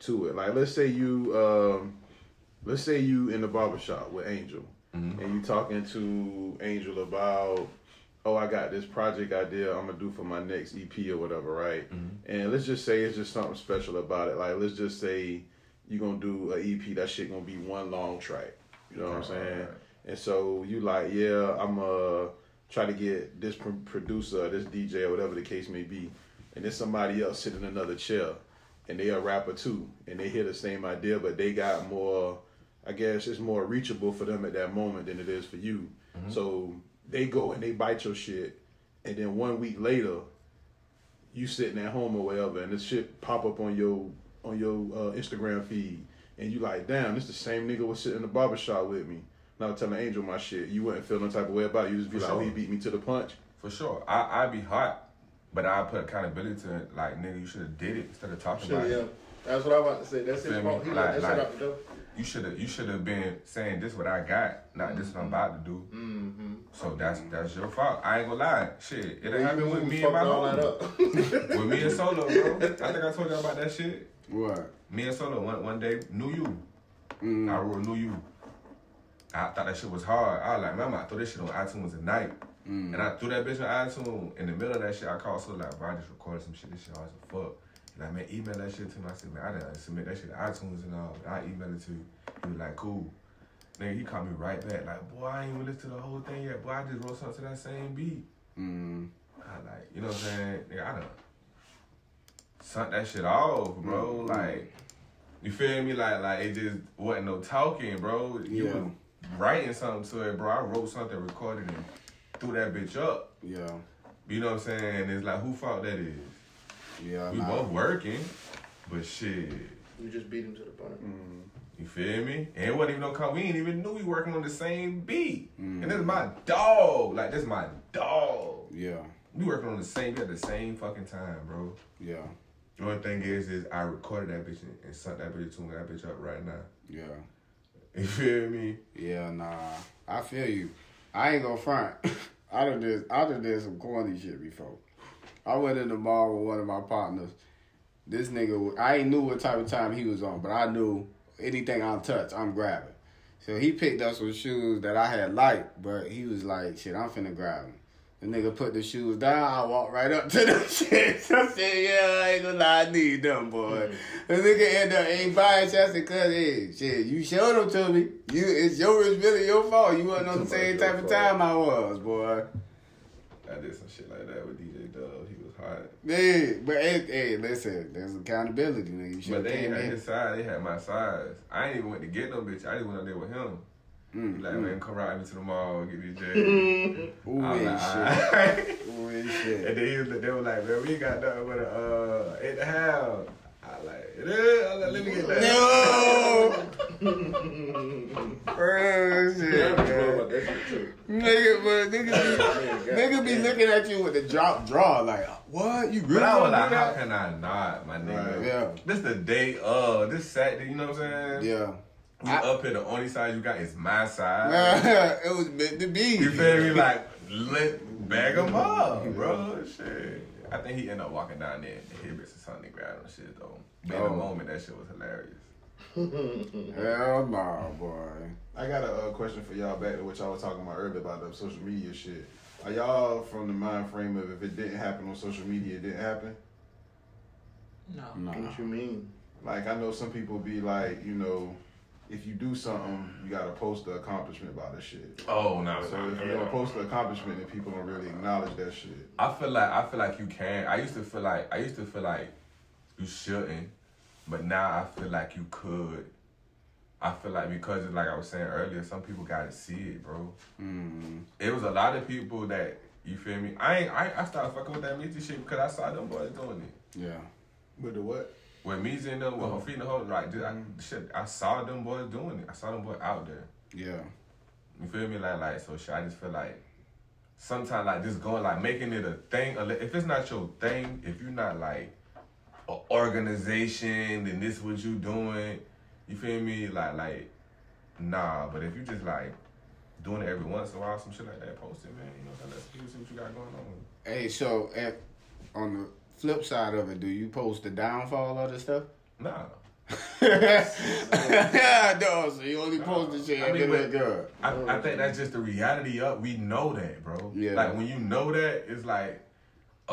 to it. Like, let's say you, um, let's say you in the barbershop with Angel, and you talking to Angel about, oh, I got this project idea I'm gonna do for my next EP or whatever, right? And let's just say it's just something special about it. Like, let's just say you gonna do a EP. That shit gonna be one long track. You know what I'm saying? Alright. And so you like, yeah, I'm uh try to get this pro- producer, this DJ, or whatever the case may be, and then somebody else sitting in another chair, and they a rapper too, and they hear the same idea, but they got more. I guess it's more reachable for them at that moment than it is for you. So they go and they bite your shit, and then one week later, you sitting at home or whatever, and this shit pop up on your on your uh, Instagram feed, and you like, damn, this the same nigga was sitting in the barbershop with me. Now telling Angel my shit, you wouldn't feel no type of way about it. You just be For like, oh, he beat me to the punch. For sure. I I be hot, but I put accountability to it. Like nigga, you should have did it instead of talking Shit, about yeah. it. That's what I was about to say. That's his Feel fault. me? He Like- let that like- shit out the door. You should have you should have been saying this what I got, not this what I'm about to do. Mm-hmm. So that's that's your fault. I ain't gonna lie. Shit, it done happened with me and fucked my all that homie. up. With me and Solo, bro. I think I told you about that shit. What? Me and Solo one one day knew you. Mm. I wrote knew you. I thought that shit was hard. I was like, man, gonna throw this shit on iTunes tonight. Mm. And I threw that bitch on iTunes. In the middle of that shit, I called so like, bro, I just recorded some shit. This shit hard as fuck. He like, man, email that shit to me. I said, man, I didn't submit that shit to iTunes and all. I emailed it to you. He was like, cool. Nigga, he called me right back. Like, boy, I ain't even listened to the whole thing yet. Boy, I just wrote something to that same beat. Mm. I like, you know what I'm saying? Nigga, I done sunk that shit off, bro. Mm. Like, you feel me? Like, like it just wasn't no talking, bro. You Yeah. Was writing something to it, bro. I wrote something, recorded it, threw that bitch up. Yeah. You know what I'm saying? It's like, who fault that is? Yeah. We nah. both working, but shit. You just beat him to the punch. You feel me? And it wasn't even no call. We ain't even knew we working on the same beat. Mm. And this is my dog. Like, this is my dog. Yeah. We working on the same beat at the same fucking time, bro. Yeah. The only thing is, is I recorded that bitch and, and sent that bitch, tuned that bitch up right now. Yeah. You feel me? Yeah, nah. I feel you. I ain't gonna front. I done did I done did some corny shit before. I went in the mall with one of my partners. This nigga, I ain't knew what type of time he was on, but I knew anything I touch, I'm grabbing. So he picked up some shoes that I had liked, but he was like, shit, I'm finna grab them. The nigga put the shoes down, I walked right up to the shit. I said, yeah, I ain't gonna lie, I need them, boy. Mm-hmm. The nigga end up ain't buying said, cuz, hey, shit, you showed them to me. You, it's your, it's really your fault. You wasn't on the same type of time I was, boy. I did some shit like that with DJ Dub. He was hot. Hey, but hey, hey, listen, there's accountability, nigga. You But they ain't had his side. They had my size. I ain't even went to get no bitch. I just went up there with him. Mm, like, mm. come ride me to the mall and get these J's. Ooh, like, shit. alright. Ooh, and And shit. then he was, they were like, man, we got nothing but a uh, eight and a half. I like, it is. I like, let me get that. No! Shit, I man. about that shit too. Nigga, but nigga nigga, Man, nigga be looking at you with the drop draw like, what? You really But I was like, how can I not, my nigga? Right, yeah. This the day of. This Saturday, you know what I'm saying? Yeah. We I- up here, the only side you got is my side. it was meant to be. You feel me? Like, let bag him up, bro. Shit. I think he ended up walking down there and Hibbett's or something and grabbed him shit though. But in Oh. the moment, that shit was hilarious. Hell no, boy. I got a uh, question for y'all back to what y'all was talking about earlier about the social media shit. Are y'all from the mind frame of if it didn't happen on social media, it didn't happen? No. Nah. What you mean? Like I know some people be like, you know, if you do something, you gotta post the accomplishment about the shit. Oh no, So if you don't post the accomplishment, then people don't really acknowledge that shit. I feel like I feel like you can. I used to feel like I used to feel like you shouldn't, but now I feel like you could. I feel like because like I was saying earlier, some people got to see it, bro. Mm. It was a lot of people that you feel me. I ain't. I, I started fucking with that Mitzi shit because I saw them boys doing it. Yeah. With the what? With Meezy and them, with her uh-huh. feet in the hole, like dude, I, shit, I saw them boys doing it. I saw them boys out there. Yeah. You feel me? Like, like, so shit, I just feel like sometimes, like, just going, like, making it a thing. If it's not your thing, if you're not, like, an organization, then this what you doing, you feel me? Like, like, nah. But if you just, like, doing it every once in a while, some shit like that, post it, man. You know what I'm saying? Let's see what you got going on. Hey, so at, on the flip side of it, do you post the downfall of the stuff? Nah. yeah, no, so you only post the shit I mean, good. I, I think that's just the reality of we know that, bro. Yeah. Like when you know that, it's like,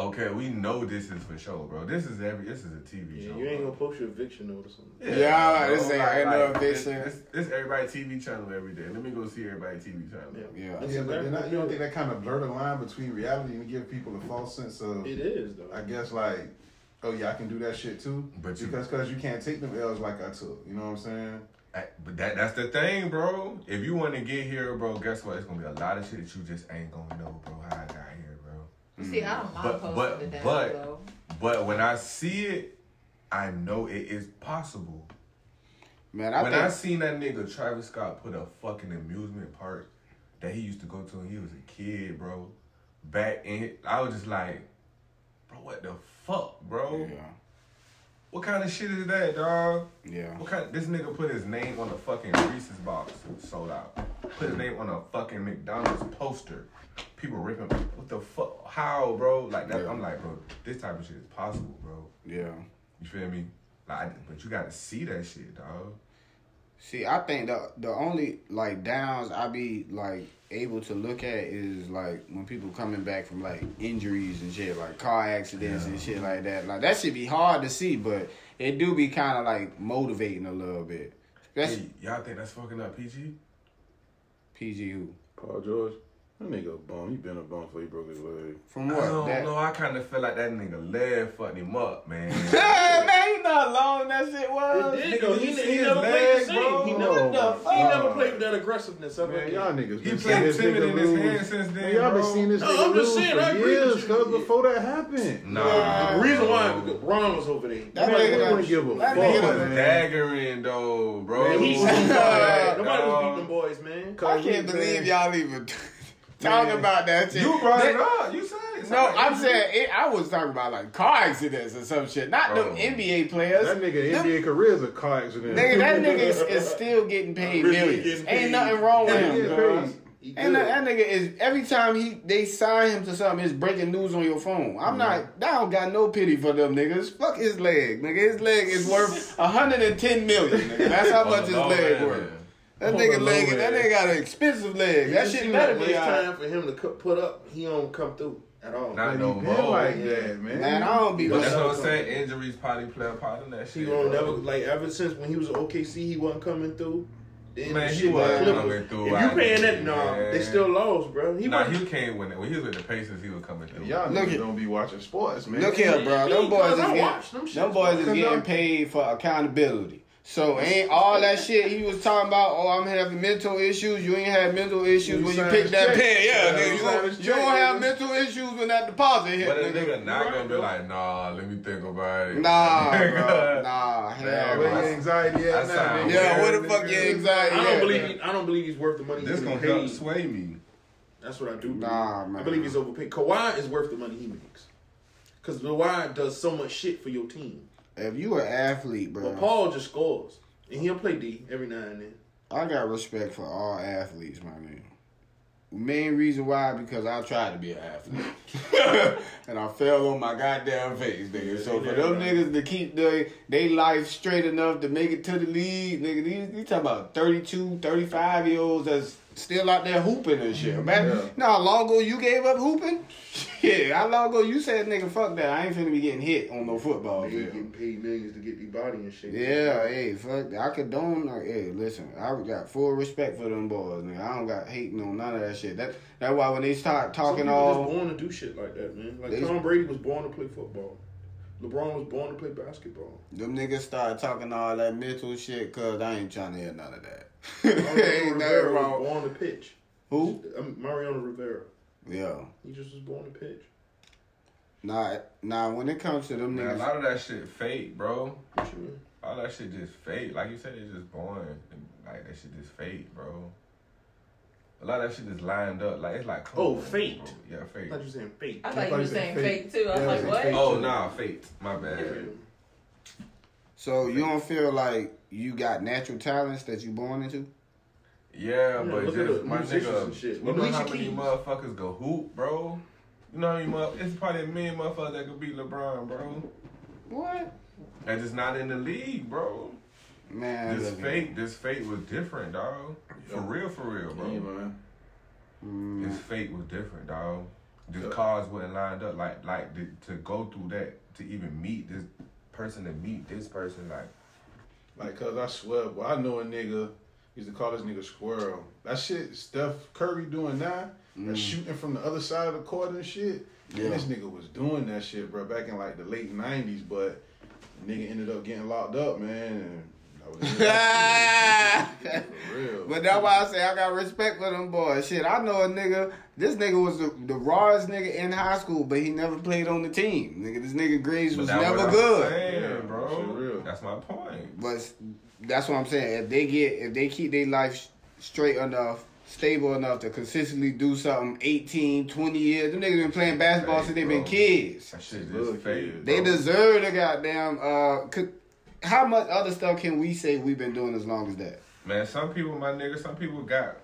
okay, we know this is for sure, bro. This is every this is a TV Yeah, show. you ain't bro. gonna post your eviction notice on it. Yeah, bro. this ain't- ain't no this, eviction. this, this everybody TV channel every day. Let me go see everybody TV channel. Yeah. Yeah. Yeah, but then I, you don't think that kind of blur the line between reality and give people a false sense of. It is though. I guess, like, oh yeah, I can do that shit too. But you- because cause you can't take them L's like I took. You know what I'm saying? I- But that that's the thing, bro. If you want to get here, bro, guess what? It's gonna be a lot of shit that you just ain't gonna know, bro. How I got bro. See, I don't mind But- posting but- the down but- low. But when I see it, I know it is possible. Man, I when think I seen that nigga Travis Scott put a fucking amusement park that he used to go to when he was a kid, bro, back in, I was just like, bro, what the fuck, bro? Yeah. What kind of shit is that, dog? Yeah. What kind? this nigga put his name on a fucking Reese's box, sold out. Put his name on a fucking McDonald's poster. People ripping. What the fuck? How, bro? Like that. Yeah. I'm like, bro, this type of shit is possible, bro. Yeah. You feel me? Like, but you gotta see that shit, dog. See, I think the the only like downs I be like able to look at is like when people coming back from like injuries and shit, like car accidents and shit like that. Like that should be hard to see, but it do be kind of like motivating a little bit. That's Hey, y'all think that's fucking up PG? PGU. Paul George, that nigga a bum. He been a bum before he broke his leg. From what? I what? don't That- know. I kind of feel like that nigga leg fucked him up, man. Hey, man, you know how long that shit was. It nigga, though. you He, he never played the same. He Oh, never, he never played with that aggressiveness ever Man, again. y'all niggas He been played seeing this timid nigga in his lose. hand since then, Man, y'all been bro. seeing this No, I'm just saying, for I agree with years, you. cause before that happened. Nah. The reason why because Ron was over there. That Man, nigga we done- wouldn't give a fuck, nigga He done- was man. daggering though, bro. Man, He, he- nobody was beating um, them boys, man. I can't believe y'all even talking Man. about that shit. You brought That- it up. You said it. No, I'm saying it, I was talking about like car accidents or some shit, not them Oh. NBA players. That nigga Them- NBA career is a car accident. Nigga, that nigga is, is still getting paid Really millions. getting paid. Ain't nothing wrong with Yeah, him. he cuz. getting paid. He And that, that nigga is every time he they sign him to something, it's breaking news on your phone. I'm mm-hmm. not. I don't got no pity for them niggas. Fuck his leg, nigga. His leg is worth 110 million. Nigga. That's how much his leg worth. That nigga the leg, that nigga got an expensive leg. That You shit see better be it's time for him to put up. He don't come through at all. Not He no more. like Yeah. that, man. Man, I don't be. But that's what I'm saying. Injuries probably play a part in that He shit. won't never like ever since when he was at OKC, he wasn't coming through. Then Man, he wasn't Clippers. coming through If you paying there, that, nah, man. they still lost, bro. He Nah, wasn't- he came when when he was with the Pacers. He was coming through. Y'all Look don't be watching sports, man. Look here, bro. Them boys is getting, them them boys is getting paid for accountability. So ain't all that shit he was talking about. Oh, I'm having mental issues. You ain't had mental issues You when you signed pick that pen. Yeah, Yeah, nigga. you You, don't- you don't have mental issues when that deposit hit, But a nigga. nigga not Right, gonna be like, nah, let me think about it. Nah, bro. Nah, hell Man, Where no. your anxiety at I now. Yeah, where the fuck your anxiety I at, don't believe. man? He, I don't believe he's worth the money. This gonna getting help paid. sway me. That's what I do. Believe. Nah, I believe he's overpaid. Kawhi is worth the money he makes. Because Kawhi does so much shit for your team. If you an athlete, bro, But Paul just scores. And he'll play D every now and then. I got respect for all athletes, my nigga. Main reason why because I tried to be an athlete, and I fell on my goddamn face, nigga. So for them niggas to keep their they life straight enough to make it to the league, nigga, these you talking about 32, 35 year olds that's still out there hooping and shit. Man, Yeah. know how long ago you gave up hooping? Yeah, how long ago you said, nigga, fuck that. I ain't finna be getting hit on no football field. getting paid millions to get their body in shit. Yeah, hey, fuck. that. I condone. Like, hey, listen, I got full respect for them boys, nigga. I don't got hating on none of that shit. That that's why when they start Some talking people all, just born to do shit like that, man. Like They- Tom Brady was born to play football. LeBron was born to play basketball. them niggas start talking all that mental shit, cause I ain't trying to hear none of that. Mariano ain't nothing Rivera was born to pitch. Who? Um, Mariano Rivera. Yeah. He just was born to pitch. Nah, nah. When it comes to them Man, a lot of that shit fake, bro. What you mean? All that shit just fake. Like you said, it's just born. Like that shit just fake, bro. A lot of that shit is lined up. Like it's like Oh, code, fate. bro. Yeah, I fake. thought you were saying fake. I thought you were saying said fake too. I was Yeah, like, it's what? fake. Oh nah, fate. My bad. so you don't feel like you got natural talents that you born into? Yeah, Yeah, but just the my musicians nigga, and shit. you know at how many Keys. motherfuckers go hoop, bro? You know how many mother- It's probably a million motherfuckers that could beat LeBron, bro. What? And just not in the league, bro. Man, This look, fate, this fate was different, dog. For real, for real, bro. Yeah, man. Mm, This fate was different, dog. Just Yeah. cars wasn't lined up like like to, to go through that to even meet this person to meet this person like Like, cause I swear, boy, I know a nigga used to call this nigga Squirrel. That shit Steph Curry doing now, that mm. shooting from the other side of the court and shit. Yeah. Man, this nigga was doing that shit, bro, back in like the late '90s. But nigga ended up getting locked up, man. And that was it. for real. But that's why I say I got respect for them boys. Shit, I know a nigga. This nigga was the, the rawest nigga in high school, but he never played on the team. Nigga, this nigga grades was never good. saying, Yeah, bro. Shit real. That's my point. But that's what I'm saying. If they get, if they keep their life straight enough, stable enough to consistently do something 18, 20 years, them niggas been playing basketball since they been kids. That shit Little just fake. They deserve the goddamn. Uh, could, how much other stuff can we say we've been doing as long as that? Man, some people, my nigga, some people got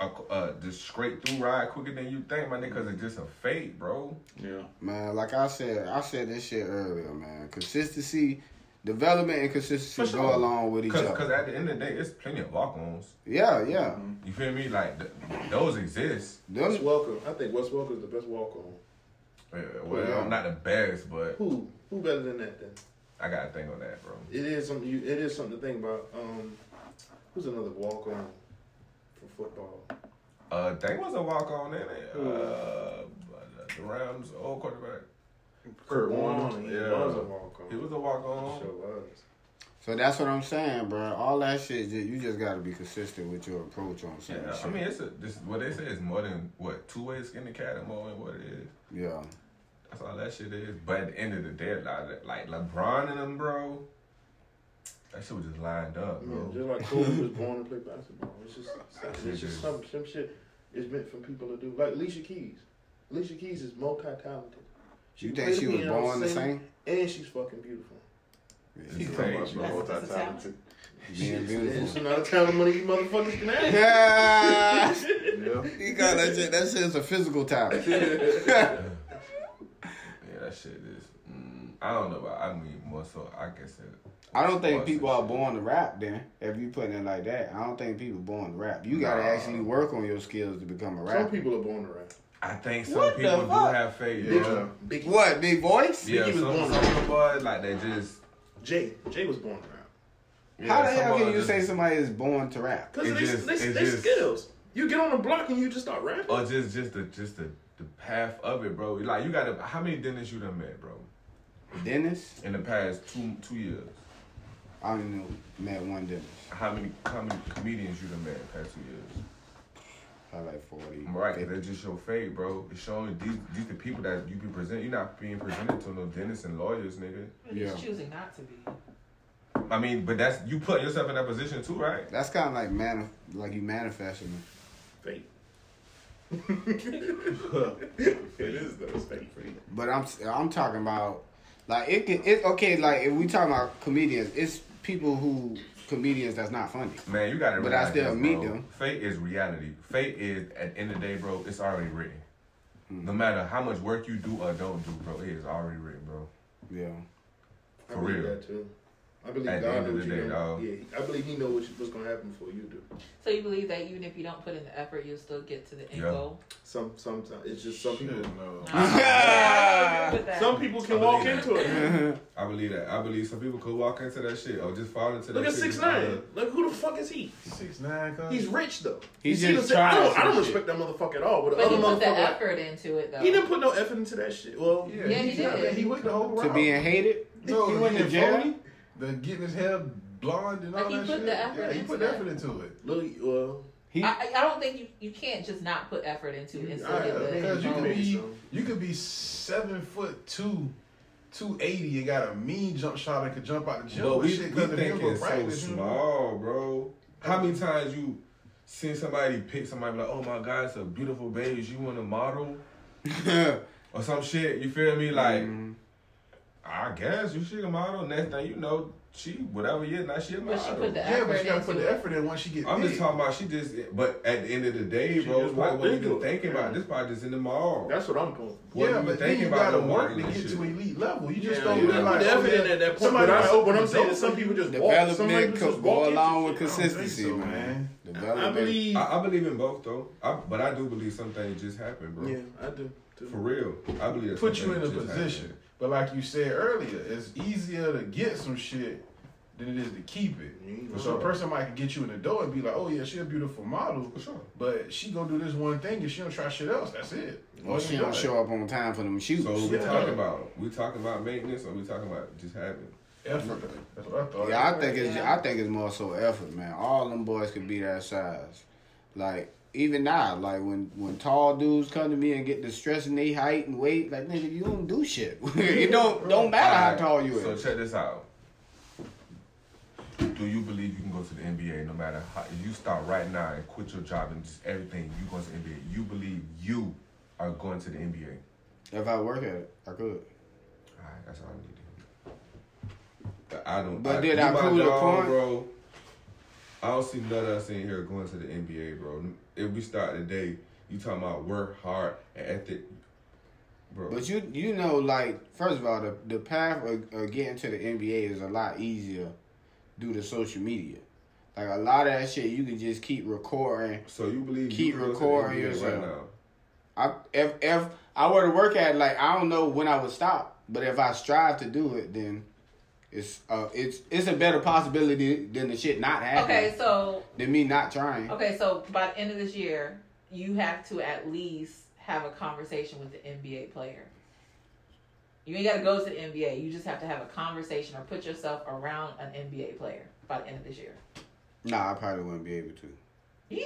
a, uh, just straight through ride quicker than you think, my nigga, because it's just a fate, bro. yeah. Man, like I said, I said this shit earlier, man. Consistency, development, and consistency For go along with each Because other. at the end of the day, it's plenty of walk-ons. Yeah, yeah. You feel me? Like, th- those exist. Wes Them, Welker. I think Wes Welker is the best walk on. Yeah, well, Yeah. I'm not the best, but Who? Who better than that then? I got to think on that, bro. It is something. You, it is something to think about. Um, who's another walk on for football? Uh, they was a walk-on in it. Who? Uh, the Rams' old quarterback. Kurt Warner. He Yeah. was a walk on. He was a walk-on. Sure was. so that's what I'm saying, bro. All that shit, ju- you just got to be consistent with your approach on certain Yeah, shit. I mean, it's a, this, what they say is more than, what, two ways skin the cat and more than what it is. yeah. That's all that shit is. But at the end of the day, like, like LeBron and them, bro, that shit was just lined up, Yeah, bro. just like Kobe was born to play basketball. It's just, it's shit just some, some shit is meant for people to do. Like Alicia Keys. Alicia Keys is multi-talented. She You think she was piano, born the same? And she's fucking beautiful. He's It's talking about fake, some bro. That's- that's a multi-talented. Being It's beautiful. not a talent of money you motherfuckers can have. Yeah. Yeah. you got that shit. That shit is a physical talent. Yeah, that shit is. Mm, I don't know about. I mean, more so. I guess it. I don't think people are born to rap. Then, if you put it like that, I don't think people born to rap. You got to Nah. actually work on your skills to become a Some rapper. people are born to rap. I think some What people do have faith. Yeah. Yeah, Biggie. What big voice? yeah. Biggie was Some, born some of the boys like they just. Jay. Jay was born to rap. Yeah, How the hell can you just- say somebody is born to rap? Because they, just- they, it they just- skills. You get on the block and you just start rapping. Or just, just the, just the, the path of it, bro. Like you got to. How many dentists you done met, bro? Dennis? In the past two two years. I don't know. Met one Dennis. How many, how many comedians you done met in the past two years? Probably like forty. Right, 50. that's just your fate, bro. It's showing these these the people that you be present. You're not being presented to no dentists and lawyers, nigga. He's Yeah. choosing not to be. I mean, but that's you put yourself in that position too, right? That's kind of like man, like you manifesting. it. Fate. it is though. It's fake. But I'm I'm talking about like it can it's okay like if we talking about comedians, it's people who comedians that's not funny. Man, you gotta. But I still this, meet bro. them. Fate is reality. Fate is at the end of the day, bro. It's already written. Hmm. No matter how much work you do or don't do, bro, it is already written, bro. Yeah. I For believe real. That too. I believe At God end of knows the you day, know. dog. Yeah, I believe He knows what's gonna happen before you do. So you believe that even if you don't put in the effort, you'll still get to the end Yeah. goal? Some, sometimes it's just some Shit, people. no. I agree. Some people can walk believe into it. I believe that. I believe some people could walk into that shit or just fall into that. Look that at six nine. Look who the fuck is he? Six nine. cuz. He's rich though. He's You see just what I'm saying? I don't, I don't respect that motherfucker at all. But, the But other he put the motherfucker, effort into it, though. he didn't put no effort into that shit. Well, Yeah, Yeah, he he, did. He went the whole route. To being hated? No, He he went went to jail? The getting his hair blonde and all Like, he that put shit. the effort yeah, he into put that. effort into it. look, well, He I, I don't think you, you can't just not put effort into it and still I- get the Because you could be so. you could be seven foot two, two eighty, and got a mean jump shot that could jump out the gym. But with we, shit we 'cause if you thinking so practice, small, bro. How many times you seen somebody pick somebody like, oh my god, it's a beautiful baby. You want to model or some shit? You feel me? Like, Mhm. I guess you should model. Next thing you know, she whatever year now she a model. But she put the Yeah, but she gotta put the effort in once she get I'm big. just talking about she just. But at the end of the day, She bro, just it's like walked what you into been thinking about. This part just in the mall. that's what I'm doing. What yeah, you but then thinking you about gotta the work to get shit. to elite level. You just Yeah, don't yeah. do Put like the effort oh, in at that point. somebody But I, might what I'm saying the is some door people just you. walk. Some people just could go walk along with consistency, so, man. man. I believe. I, I believe in both though. But I do believe some things just happen, bro. yeah, I do. For real, I believe Put you in a position. Happen. But like you said earlier, it's easier to get some shit than it is to keep it. Yeah, For So a person might get you in the door and be like, "Oh yeah, she a beautiful model," For sure. but she gonna do this one thing and she don't try shit else. That's it. Or she don't show up on time for them shoots. So we Yeah. talking about we talking about maintenance or we talking about just having Effort. That's what I thought. Yeah, I think it's I think it's more so effort, man. All them boys could be that size. Like even now, like when when tall dudes come to me and get distressed in their height and weight, like nigga, you don't do shit. it don't don't matter how tall you are. So is. check this out. Do you believe you can go to the NBA no matter how if you start right now and quit your job and just everything you go to the NBA? You believe you are going to the NBA? If I work at it, I could. Alright, that's all I need to hear. I don't. But I, did I prove the dog, point? bro? I don't see none of us in here going to the NBA, bro. If we start today, you talking about work hard and ethic, bro. But you you know like first of all the the path of, of getting to the NBA is a lot easier due to social media. Like a lot of that shit you can just keep recording. so you believe keep you can go to the recording yourself. right now? I if if I were to work at it, like I don't know when I would stop, but if I strive to do it, then it's uh it's it's a better possibility than the shit not happening Okay, so than me not trying. okay, so by the end of this year, you have to at least have a conversation with the NBA player. You ain't got to go to the NBA. You just have to have a conversation or put yourself around an NBA player by the end of this year. Nah, I probably wouldn't be able to. You,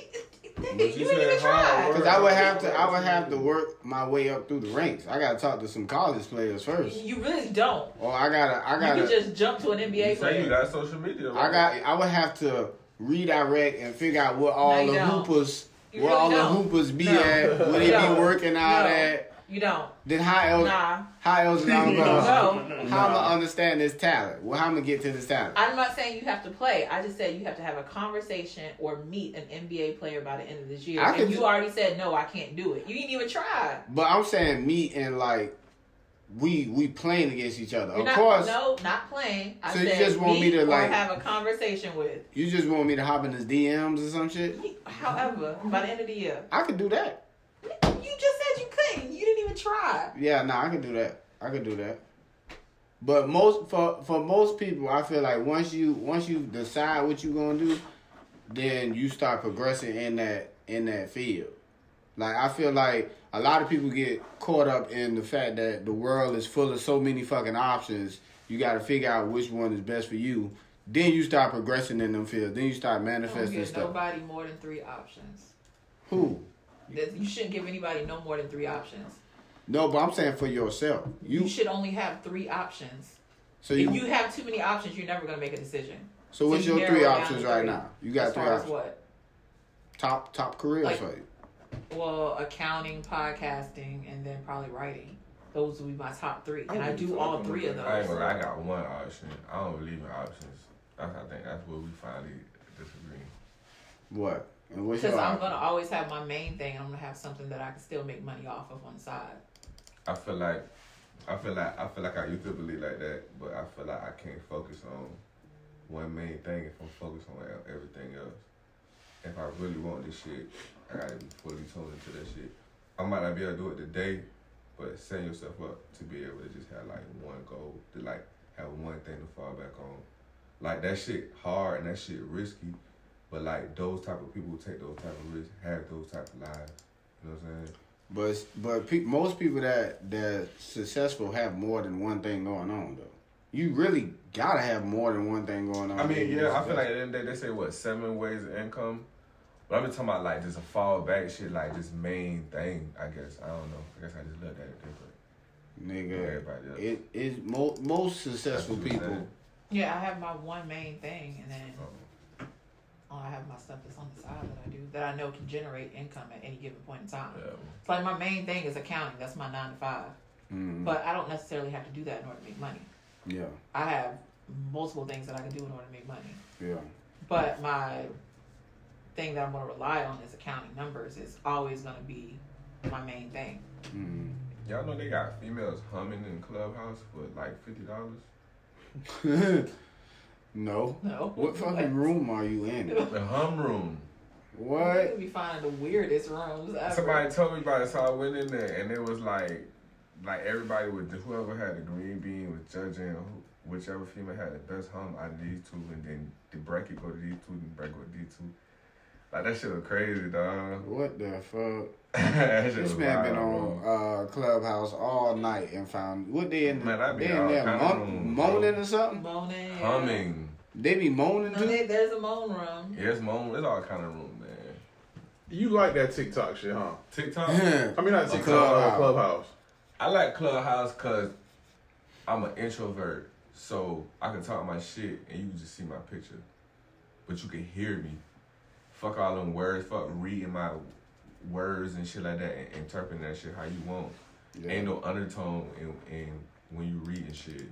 you, you didn't even try. Cause I would have to I would have to work my way up through the ranks. I gotta talk to some college players first. You really don't. Or I gotta I gotta can just jump to an You NBA say you player. got social media. Right? I got I would have to redirect and figure out what all you the don't. hoopers You where really all don't. the hoopers be No. at, where You they be working out No. at. You don't. Then how else Nah. how else is I'm gonna No. how I'm gonna understand this talent? Well how I'm gonna get to this talent? I'm not saying you have to play. I just said you have to have a conversation or meet an NBA player by the end of this year. I and you ju- already said no, I can't do it. You didn't even try. But I'm saying me and like we we playing against each other. You're of not, course no, not playing. I So you said just want me to, like- have a conversation with. you just want me to hop in his DMs or some shit? However, by the end of the year, I could do that. You just said you couldn't. You didn't even try. Yeah, no, I can do that. I can do that. But most for for most people, I feel like once you once you decide what you're gonna do, then you start progressing in that in that field. Like I feel like a lot of people get caught up in the fact that the world is full of so many fucking options. You got to figure out which one is best for you. Then you start progressing in them fields. Then you start You don't manifesting give stuff. nobody more than three options. Who? That- You shouldn't give anybody no more than three options. No, but I'm saying for yourself. You, You should only have three options. so if you, you have too many options, you're never gonna make a decision. so what's so your three options to right three. now? You got as three far as options. what? Top top careers Like- for you. Well, accounting, podcasting, and then probably writing. Those would be my top three, and I do all three of those. gonna I got one option. I don't believe in options. That's, I think that's where we finally disagree. What? And what's Because I'm gonna always have my main thing. and I'm gonna have something that I can still make money off of on the side. I feel like I feel like I feel like I used to believe like that, but I feel like I can't focus on one main thing if I'm focused on everything else. If I really want this shit, I gotta be fully tuned into that shit. I might not be able to do it today, but set yourself up to be able to just have like one goal, to like have one thing to fall back on. Like that shit hard and that shit risky, but like those type of people who take those type of risks have those type of lives. You know what I'm saying? But but pe- most people that that successful have more than one thing going on though. You really gotta have more than one thing going on. I mean, yeah, I feel like at the end of the day, they say what seven ways of income, but I'm just talking about like just a fallback shit, like this main thing. I guess I don't know. I guess I just looked at it different. nigga. Everybody else. It is mo- most successful That's what you're people. Yeah, I have my one main thing, and then oh, I have my stuff that's on the side that I do that I know can generate income at any given point in time. yeah. It's like my main thing is accounting. That's my nine to five. Mm, But I don't necessarily have to do that in order to make money. yeah, I have multiple things that I can do in order to make money. yeah. But my thing that I'm going to rely on is accounting numbers is always going to be my main thing. Mm. Y'all know they got females humming in Clubhouse for like fifty dollars. no. No. What fucking room are you in? The hum room. What? You be finding the weirdest rooms ever. Somebody told me about it, so I went in there, and it was like, like everybody with whoever had the green bean was judging who, whichever female had the best hum out of these two, and then the bracket go to these two, and the bracket go to these two. Like that shit was crazy, dog. What the fuck? This was man been on bro. uh, Clubhouse all night and found what they in, Man, I be they in there kinda mon- room, moaning or something. Moaning. Humming. They be moaning too. they, there's a moan room. Yes, moan. It's all kind of room, man. You like that TikTok shit, huh? TikTok. Yeah. I mean, not TikTok, Clubhouse. uh, Clubhouse. I like Clubhouse because I'm an introvert, so I can talk my shit and you can just see my picture, but you can hear me. Fuck all them words. Fuck reading my words and shit like that and interpreting that shit how you want. Yeah. Ain't no undertone in, in when you reading shit.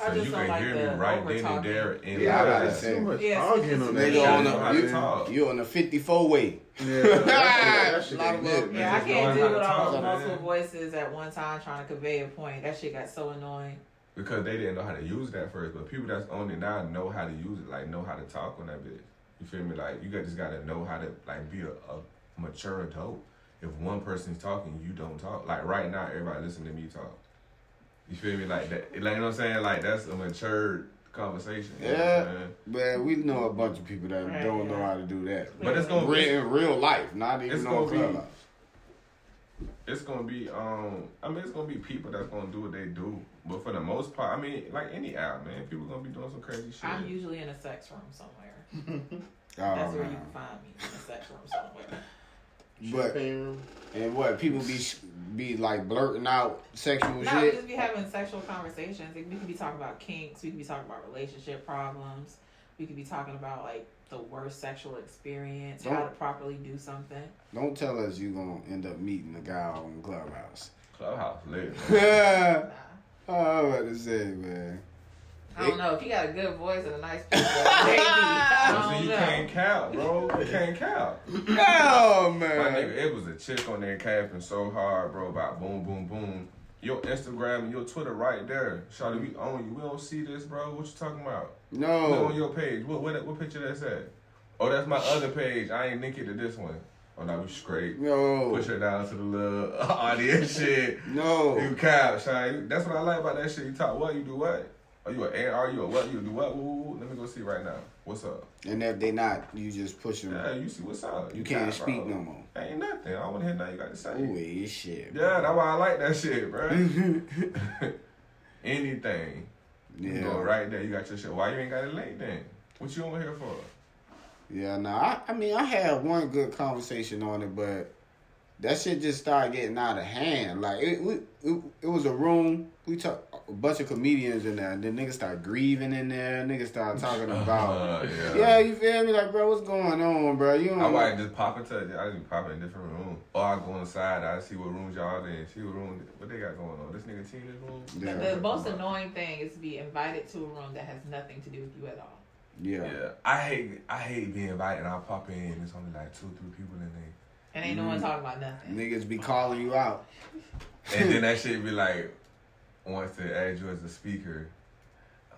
I So just you don't can like hear the me right then and there And Yeah, I live. gotta That's say. much Yes, arguing it's- on that. Nigga on I know how the you, talk. you on the fifty four way. Yeah, that, that shit Lot ain't of it, love. man. Yeah, I can't deal with all talk, those man. multiple voices at one time trying to convey a point. That shit got so annoying. Because they didn't know how to use that first, but people that's on it now know how to use it, like know how to talk on that bitch. You feel me? Like you got just gotta know how to like be a, a mature adult. If one person's talking, you don't talk. Like right now, everybody listen to me talk. You feel me? Like that. Like you know what I'm saying? Like that's a mature conversation. You know what Yeah. saying? Man, we know a bunch of people that Right, don't know how to do that. But it's gonna real, be in real life, not even It's on gonna be- Clubhouse. it's gonna be um I mean it's gonna be people that's gonna do what they do. But for the most part, I mean like any app, man, people gonna be doing some crazy shit. I'm usually in a sex room somewhere. Oh, That's where you can find me in a sex room somewhere. But Champagne room. and what people be be like blurting out sexual No, we shit. just be having sexual conversations. Like, We could be talking about kinks. We could be talking about relationship problems. We could be talking about like the worst sexual experience, how Don't- to properly do something. Don't tell us you're gonna end up meeting a guy on Clubhouse. Clubhouse lit. oh, Man. Nah. I'm about to say, man. I don't know if you got a good voice and a nice picture. maybe. I So don't you know. can't count, bro. You can't count. Oh man, My man. nigga, it was a chick on there capping so hard, bro, about boom, boom, boom. Your Instagram and your Twitter right there. Shawty, we own you. We don't see this, bro. What you talking about? No. We on your page. What what, what picture that's at? Oh, that's my other page. I ain't link it to this one. Oh, now we straight. No. Push her down to the little audience shit. No. You No. cap, Shawty. That's what I like about that shit. You talk what? You do what? Are you an AR? You a what? You do what? Woo. Let me go see right now. What's up? And if they not, you just push them. Yeah, you see what's up. You can't cap, speak bro. no more. Ain't nothing. I don't want to hear nothing you got to say. Ooh, it's shit. Yeah, that's why I like that shit, bro. Anything. You Yeah. go right there. You got your shit. Why you ain't got it late then? What you over here for? Yeah, no, I, I mean, I had one good conversation on it, but that shit just started getting out of hand. Like, it, we, it, it was a room. We talk, a bunch of comedians in there, and then niggas start grieving in there. Niggas start talking about, Uh, yeah. yeah, you feel me? Like, bro, what's going on, bro? You don't. I might just pop into I just pop in a different room. Or I go inside, I see what rooms y'all in, see what room what they got going on. This nigga team this room. Yeah. The, the most annoying thing is to be invited to a room that has nothing to do with you at all. yeah. Yeah. I hate I hate being invited and I pop in and it's only like two, three people in there. And ain't no Mm. one talking about nothing. Niggas be calling you out. And then that shit be like wants to add you as a speaker.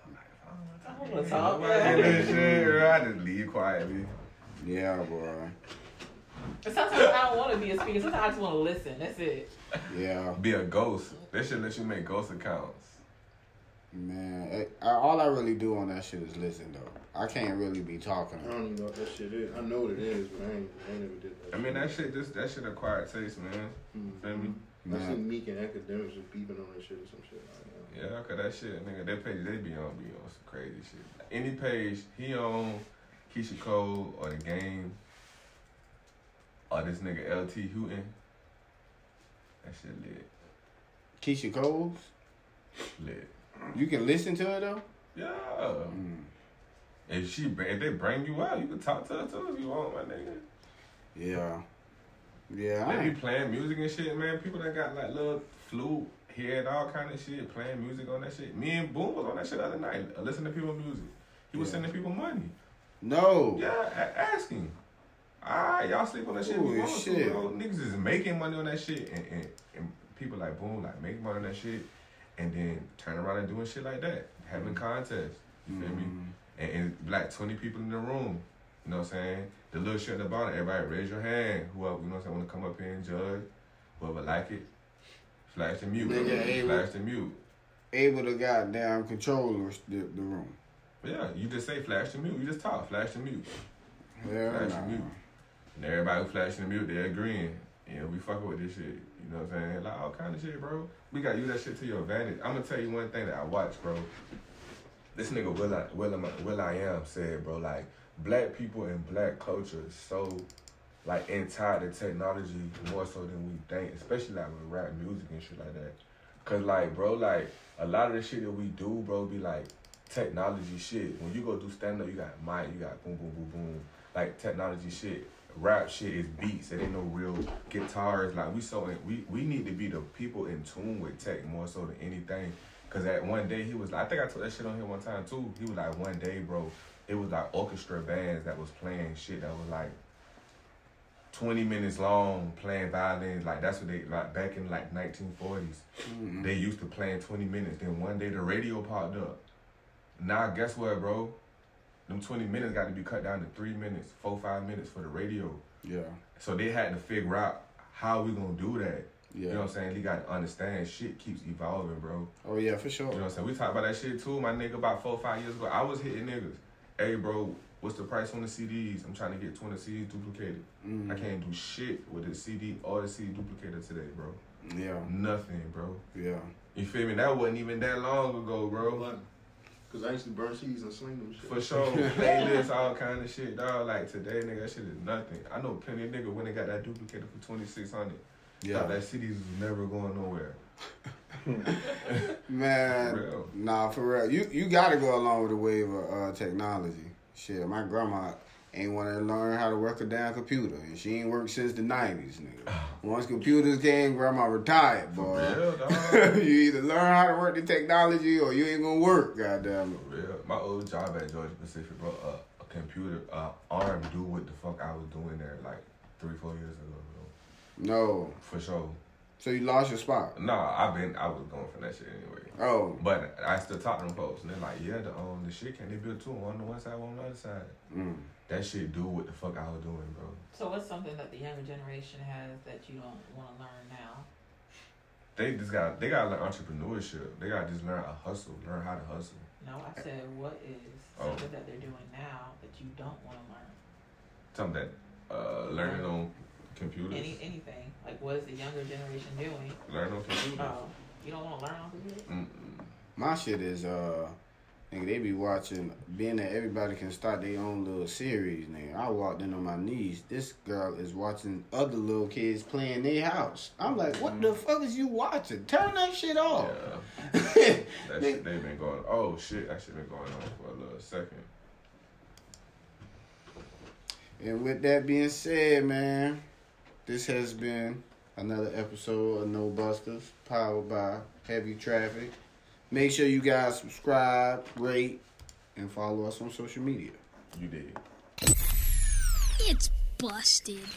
I'm like, I I don't wanna talk, talk. yeah. That shit, I just leave quietly. Yeah, boy. Sometimes I don't want to be a speaker. Sometimes I just want to listen. That's it. Yeah, Be a ghost. They should let you make ghost accounts. man. It, I, all I really do on that shit is listen, though. I can't really be talking. I don't even know what that shit is. I know what it is, but I ain't, I ain't never did that. I mean that shit just that shit acquired taste, man. Mhm. Feel me? I Man. seen Meek and academics just beeping on that shit or some shit. Like that. Yeah, cause that shit, nigga, that page they be on be on some crazy shit. Any page he on Keyshia Cole or the game or this nigga LT Hutton, that shit lit. Keyshia Coles, Lit. you can listen to it though. Yeah. Mm. If she if they bring you out, you can talk to her too if you want, my nigga. Yeah, yeah. I They be playing music and shit, man. People that got like little flute, head, all kind of shit, playing music on that shit. Me and Boom was on that shit the other night, uh, listening to people music. He was Yeah. sending people money. no. Yeah, a- asking. Alright, y'all sleep on that shit. Ooh, shit. To. Niggas is making money on that shit, and, and, and people like Boom like make money on that shit, and then turn around and doing shit like that, having contests. You feel me? Mhm. And, and like twenty people in the room. You know what I'm saying? The little shit at the bottom, everybody raise your hand. Whoever, you know what I'm saying, want to come up here and judge. Whoever like it, flash the mute. Nigga, hey, flash the mute. Able to goddamn control the, the room. Yeah, you just say flash the mute. You just talk, flash the mute. Hell Flash nah. the mute. And everybody who flashing the mute, they agreeing. Yeah, we fucking with this shit. You know what I'm saying? Like all kind of shit, bro. We gotta use that shit to your advantage. I'm gonna tell you one thing that I watched, bro. This nigga Will I, Will, I, Will I Am said, bro, like black people and black culture is so like tied to technology more so than we think, especially like with rap music and shit like that. Cause like, bro, like a lot of the shit that we do, bro, be like technology shit. When you go do stand up, you got mic, you got boom, boom, boom, boom, like technology shit. Rap shit is beats. It ain't no real guitars. Like we so we we need to be the people in tune with tech more so than anything. Cause at one day he was like, I think I told that shit on here one time too. He was like, one day, bro, it was like orchestra bands that was playing shit that was like 20 minutes long playing violins. Like that's what they like back in like 1940s. Mhm. They used to playing 20 minutes. Then one day the radio popped up. Now guess what, bro? Them 20 minutes got to be cut down to three minutes, four, five minutes for the radio. Yeah, So they had to figure out how we gonna do that. yeah. You know what I'm saying? You gotta understand shit keeps evolving, bro. oh yeah, for sure. You know what I'm saying? We talked about that shit too, my nigga, about four, five years ago. I was hitting niggas. Hey, bro, what's the price on the CDs? I'm trying to get 20 CDs duplicated. Mhm. I can't do shit with the CD or the CD duplicator today, bro. Yeah, Nothing, bro. yeah. You feel me? That wasn't even that long ago, bro. Cause I used to burn CDs and sling them shit. For sure. Playlists, all kind of shit, dog. Like today, nigga, that shit is nothing. I know plenty of nigga when they got that duplicator for 2600 Yeah, Thought that CDs was never going nowhere. man. For. Nah, for real. You you gotta go along with the wave of uh, technology. Shit, my grandma ain't want to learn how to work a damn computer, and she ain't worked since the nineties, nigga. Once computers came, grandma retired, For boy. real, dog. you either learn how to work the technology or you ain't gonna work. Goddamn it. For real. My old job at Georgia Pacific, bro, uh, a computer uh, arm do what the fuck I was doing there like three, four years ago, bro. No, For sure. So you lost your spot. No, I've been, I was going for that shit anyway. Oh, But I still talk to them folks, and they're like, yeah, the um, the shit can they build two, one on the one side, one on the other side. mm. That shit do what the fuck I was doing, bro. So what's something that the younger generation has that you don't want to learn now? They just got, they gotta learn entrepreneurship. They gotta just learn a hustle, learn how to hustle. No, I said what is Oh. something that they're doing now that you don't want to learn? Something that, uh, learning on computers. Any anything like what is the younger generation doing? Learn on computers. Oh, you don't want to learn on computer? Mm-mm. my shit is uh Nigga, they be watching, being that everybody can start their own little series, nigga. I walked in on my knees. This girl is watching other little kids playing their house. I'm like, what the fuck is you watching? Turn that shit off. Yeah. That shit they been going. Oh shit, that shit been going on for a little second. And with that being said, man, this has been another episode of No Busters, powered by Heavy Traffic. Make sure you guys subscribe, rate, and follow us on social media. You did. It's busted.